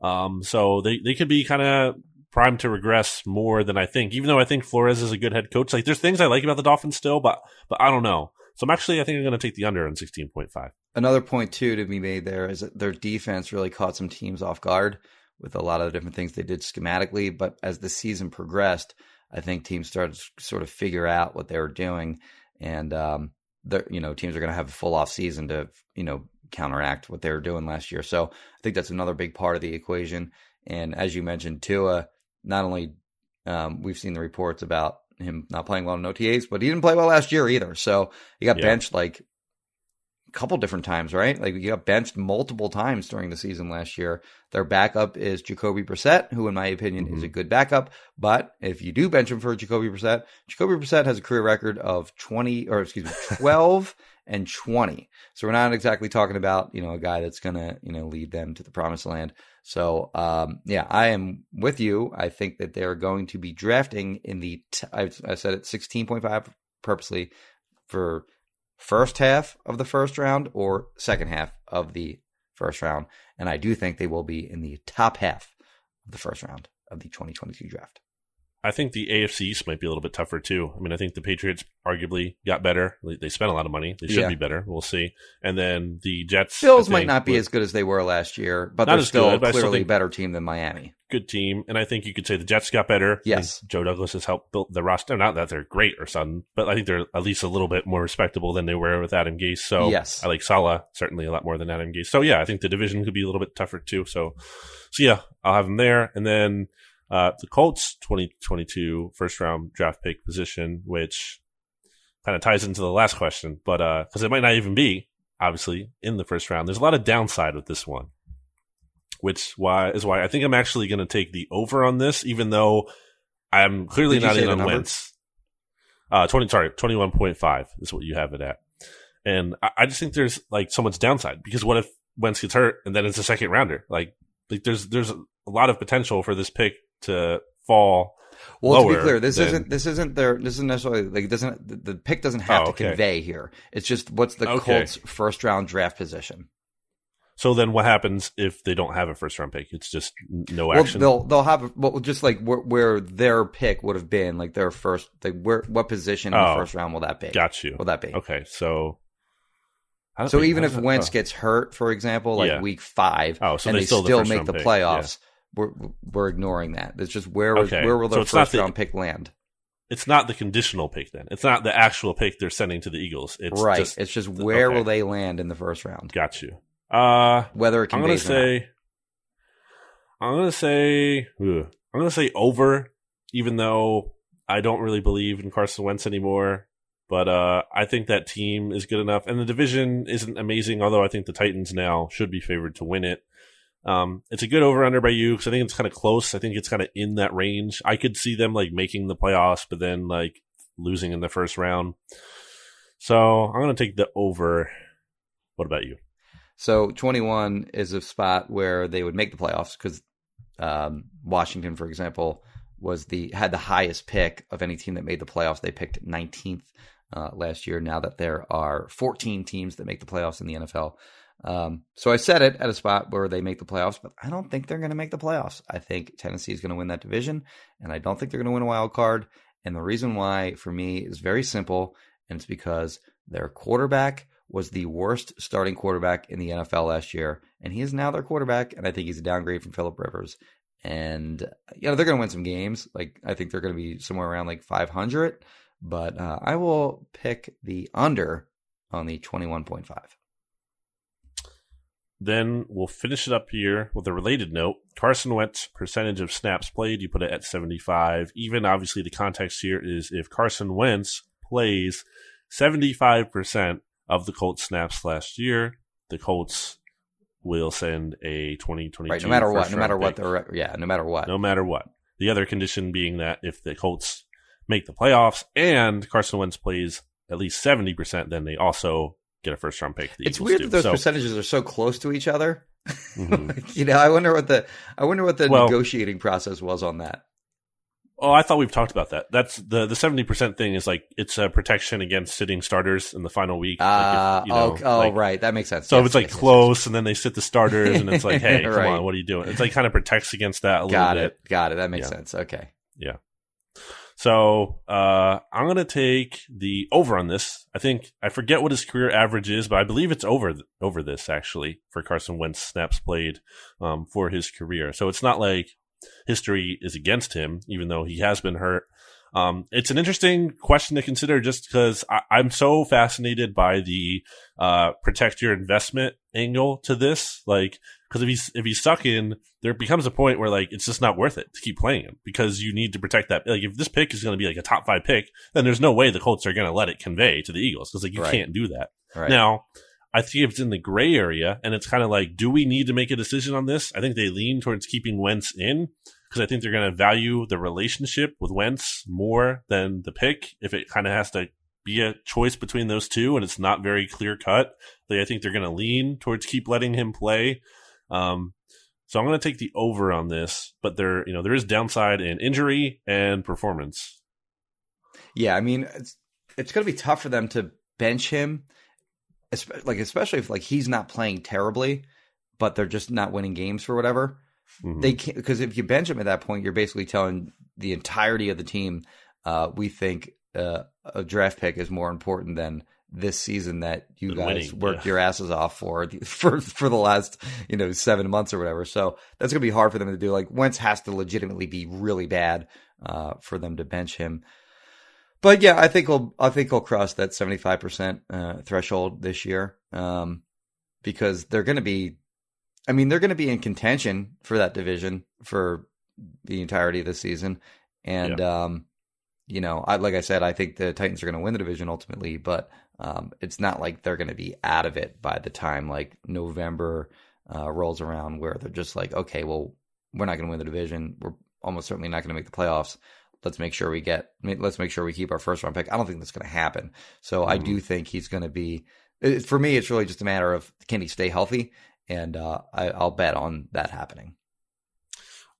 Um, so they they could be kind of primed to regress more than I think. Even though I think Flores is a good head coach, like there's things I like about the Dolphins still, but but I don't know. So I'm actually I think I'm going to take the under on 16.5. Another point too to be made there is that their defense really caught some teams off guard with a lot of the different things they did schematically. But as the season progressed, I think teams started to sort of figure out what they were doing, and um, you know teams are going to have a full off season to you know counteract what they were doing last year. So I think that's another big part of the equation. And as you mentioned, Tua, not only um, we've seen the reports about him not playing well in OTAs, but he didn't play well last year either. So he got Yeah. benched like a couple different times, right? Like he got benched multiple times during the season last year. Their backup is Jacoby Brissett, who in my opinion is a good backup. But if you do bench him for Jacoby Brissett, Jacoby Brissett has a career record of 20 or excuse me, 12 and 20. So we're not exactly talking about, you know, a guy that's going to, you know, lead them to the promised land. So, um, yeah, I am with you. I think that they're going to be drafting in the, I said it 16.5 purposely for first half of the first round or second half of the first round. And I do think they will be in the top half of the first round of the 2022 draft. I think the AFC East might be a little bit tougher too. I mean, I think the Patriots arguably got better. They- spent a lot of money. They should Yeah. be better. We'll see. And then the Jets. Bills I might not be were as good as they were last year, but they're still good, clearly a better team than Miami. good team. And I think you could say the Jets got better. Yes. Joe Douglas has helped build the roster. Not that they're great or something, but I think they're at least a little bit more respectable than they were with Adam Gase. So Yes. I like Salah certainly a lot more than Adam Gase. So yeah, I think the division could be a little bit tougher too. So, so yeah, I'll have them there. And then uh, the Colts 2022 first round draft pick position, which kind of ties into the last question, but because it might not even be obviously in the first round. There's a lot of downside with this one, which why is why I think I'm actually going to take the over on this, even though I'm clearly not in on? Wentz. Uh, twenty sorry, twenty one point five is what you have it at, and I, I just think there's like so much downside because what if Wentz gets hurt and then it's a second rounder? Like, like there's there's a lot of potential for this pick to fall. Well, to be clear, this than- isn't this isn't their this isn't necessarily like it doesn't the, pick doesn't have Oh, to okay. convey here. It's just what's the Okay. Colts first round draft position. So then, what happens if they don't have a first round pick? It's just no Well, action. they'll they'll have well, just like where, where their pick would have been, like their first, like where what position in Oh, the first round will that be? Got you. Will that be? Okay, so So even if oh. Wentz gets hurt, for example, like Yeah. week five, Oh, so and they they still still, the make the pick, playoffs, we're we're ignoring that. It's just where was Okay. where will So their not first the- round pick land? it's not the conditional pick then. It's not the actual pick they're sending to the Eagles. It's right. Just, it's just where okay. will they land in the first round? got you. Uh, Whether it I'm gonna conveys or not. say, I'm gonna say, ugh, I'm gonna say over, even though I don't really believe in Carson Wentz anymore. But uh, I think that team is good enough, and the division isn't amazing. Although I think the Titans now should be favored to win it. Um, it's a good over under by you because I think it's kind of close. I think it's kind of in that range. I could see them like making the playoffs, but then like losing in the first round. So I'm gonna take the over. What about you? So 21 is a spot where they would make the playoffs because um, Washington, for example, was the had the highest pick of any team that made the playoffs. They picked 19th uh, last year. Now that there are 14 teams that make the playoffs in the NFL, um, so I said it at a spot where they make the playoffs, but I don't think they're going to make the playoffs. I think Tennessee is going to win that division, and I don't think they're going to win a wild card. And the reason why, for me, is very simple, and it's because their quarterback was the worst starting quarterback in the NFL last year, and he is now their quarterback. And I think he's a downgrade from Philip Rivers. And you know they're going to win some games. Like I think they're going to be somewhere around like 500. But uh, I will pick the under on the 21.5. Then we'll finish it up here with a related note. Carson Wentz percentage of snaps played, you put it at 75. Even obviously the context here is if Carson Wentz plays 75% of the Colts snaps last year, the Colts will send a 2022 Right, no matter what, no matter what pick. the rec- yeah, no matter what. no matter what. The other condition being that if the Colts make the playoffs and Carson Wentz plays at least 70%, then they also get a first round pick. The it's Eagles weird do. that those So- percentages are so close to each other. Mhm. you know, I wonder what the I wonder what the Well- negotiating process was on that. Oh, I thought we've talked about that. That's the the seventy percent thing is like it's a protection against sitting starters in the final week. Like, if, Uh, you know, oh, oh like- right, that makes sense. So Yes, if it's like close and then they sit the starters and it's like, hey, come Right. on, what are you doing? It's like kind of protects against that a got little it, got it. That makes Yeah. sense. Okay, bit. So uh, I'm gonna take the over on this. I think I forget what his career average is, but I believe it's over over this actually for Carson Wentz snaps played um, for his career. So it's not like history is against him, even though he has been hurt. Um, it's an interesting question to consider just because I'm so fascinated by the uh, protect your investment angle to this. Like, because if he's if he's stuck in, there becomes a point where like it's just not worth it to keep playing him because you need to protect that. Like, if this pick is going to be like a top five pick, then there's no way the Colts are going to let it convey to the Eagles because like you Right. can't do that. right. Now, I think if it's in the gray area and it's kind of like, do we need to make a decision on this? I think they lean towards keeping Wentz in because I think they're going to value the relationship with Wentz more than the pick. If it kind of has to be a choice between those two and it's not very clear cut, they, I think they're going to lean towards keep letting him play. Um, so I'm going to take the over on this, but there, you know, there is downside in injury and performance. Yeah, I mean, it's it's going to be tough for them to bench him, like especially if like he's not playing terribly, but they're just not winning games for whatever. Mhm. They can't because if you bench him at that point, you're basically telling the entirety of the team, uh, we think uh, a draft pick is more important than this season that you Than guys winning, worked yeah. your asses off for for for the last you know seven months or whatever. So that's gonna be hard for them to do. Like Wentz has to legitimately be really bad uh, for them to bench him. But yeah, I think he'll I think he'll cross that seventy five percent threshold this year um, because they're going to be. I mean, they're going to be in contention for that division for the entirety of the season, and um, you know, I, like I said, I think the Titans are going to win the division ultimately, but um, it's not like they're going to be out of it by the time like November uh, rolls around, where they're just like, okay, well, we're not going to win the division. We're almost certainly not going to make the playoffs. Let's make sure we get. Let's make sure we keep our first round pick. I don't think that's going to happen. So I do think he's going to be. It, for me, it's really just a matter of can he stay healthy, and uh, I, I'll bet on that happening.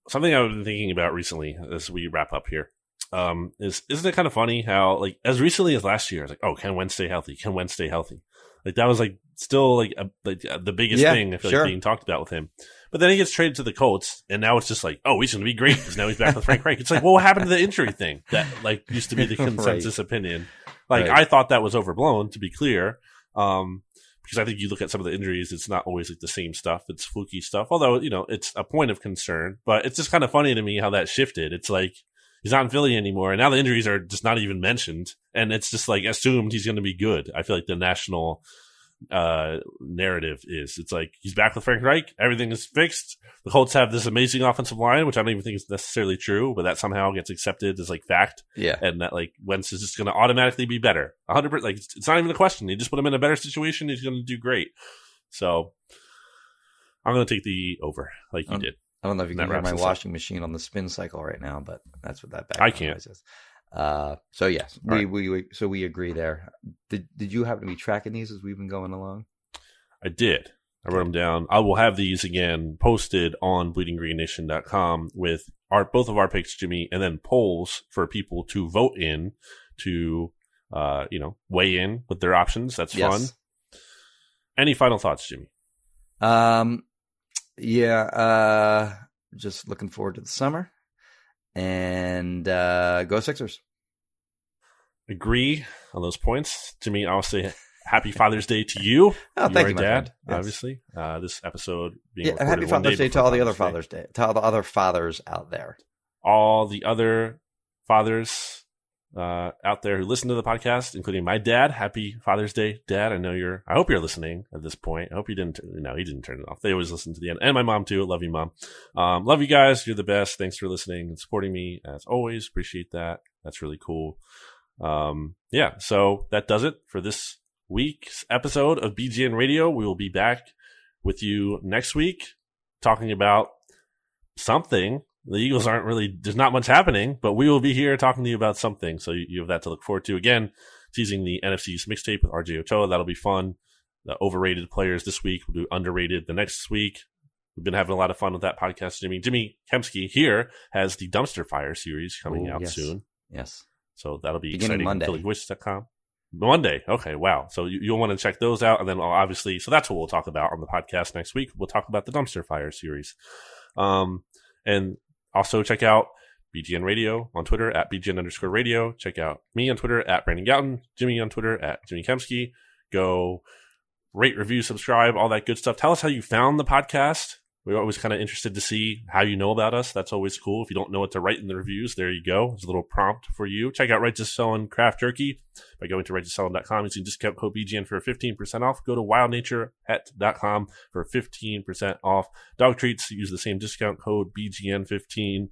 something I've been thinking about recently as we wrap up here um, is isn't it kind of funny how like as recently as last year, I was like, oh, can Wentz stay healthy? Can Wentz stay healthy? Like that was like still like, a, like uh, the biggest Yeah, thing I feel sure. like being talked about with him. But then he gets traded to the Colts, and now it's just like, oh, he's going to be great because now he's back with Frank Reich. It's like, well, what happened to the injury thing that like used to be the Right. consensus opinion? Like Right. I thought that was overblown. To be clear, um, because I think you look at some of the injuries, it's not always like the same stuff. It's fluky stuff. Although, you know, it's a point of concern, but it's just kind of funny to me how that shifted. It's like he's not in Philly anymore. And now the injuries are just not even mentioned. And it's just like assumed he's going to be good. I feel like the national uh narrative is it's like he's back with Frank Reich, everything is fixed. The Colts have this amazing offensive line, which I don't even think is necessarily true, but that somehow gets accepted as like fact, Yeah. and that like Wentz is just going to automatically be better. A hundred percent, like it's, it's not even a question. You just put him in a better situation, he's going to do great. So I'm going to take the over, like you Um, did. I don't know if you can hear my us up. washing machine on the spin cycle right now, but that's what that back. I can't. is. Uh, so yes, we, right. we, we so we agree there. Did did you happen to be tracking these as we've been going along? I did. I wrote them down. I will have these again posted on bleedinggreennation.com with our both of our picks, Jimmy, and then polls for people to vote in to uh, you know, weigh in with their options. That's fun. Any final thoughts, Jimmy? Um, yeah. Uh, just looking forward to the summer, and uh, go Sixers. Agree on those points. To me, I'll say happy Father's Day to you. Oh, thank you, my dad. Yes. obviously. Uh, this episode being Yeah, happy Father's Day to all the other Father's Father's Day, to all the other fathers out there. all the other fathers uh, out there who listen to the podcast, including my dad. Happy Father's Day, Dad! I know you're. I hope you're listening at this point. I hope you didn't. No, he didn't turn it off. They always listen to the end, and my mom too. Love you, mom. Um, love you guys. You're the best. Thanks for listening and supporting me as always. Appreciate that. That's really cool. Um, yeah. So that does it for this week's episode of BGN Radio. We will be back with you next week talking about something. The Eagles aren't really, there's not much happening, but we will be here talking to you about something. So you, you have that to look forward to. Again, teasing the NFC's mixtape with RJ Ochoa. That'll be fun. The overrated players this week. We'll do underrated the next week. We've been having a lot of fun with that podcast, Jimmy. Jimmy Kempski here has the Dumpster Fire series coming Ooh, out yes. soon. Yes. So that'll be Beginning exciting. Monday. Monday. Okay. Wow. So you, you'll want to check those out. And then obviously, so that's what we'll talk about on the podcast next week. We'll talk about the Dumpster Fire series. Um, and also check out BGN Radio on Twitter at BGN underscore radio. Check out me on Twitter at Brandon Gowton, Jimmy on Twitter at Jimmy Kempski. Go rate, review, subscribe, all that good stuff. Tell us how you found the podcast. We're always kind of interested to see how you know about us. That's always cool. If you don't know what to write in the reviews, there you go. There's a little prompt for you. Check out Right Righteous Felon Craft Jerky by going to righteousfelon.com using discount code BGN for 15% off. Go to wildnaturepet.com for 15% off. Dog treats, use the same discount code BGN15.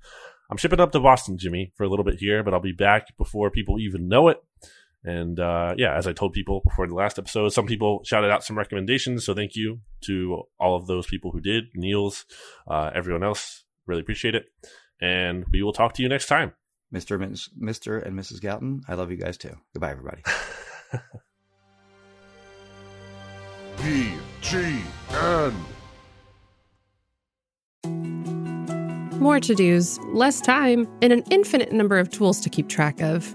I'm shipping up to Boston, Jimmy, for a little bit here, but I'll be back before people even know it. And uh, yeah, as I told people before the last episode, some people shouted out some recommendations. So thank you to all of those people who did, Niels, uh, everyone else. Really appreciate it. And we will talk to you next time. Mr. and Mr. and Mrs. Gowton, I love you guys too. Goodbye, everybody. BGN. More to dos, less time, and an infinite number of tools to keep track of.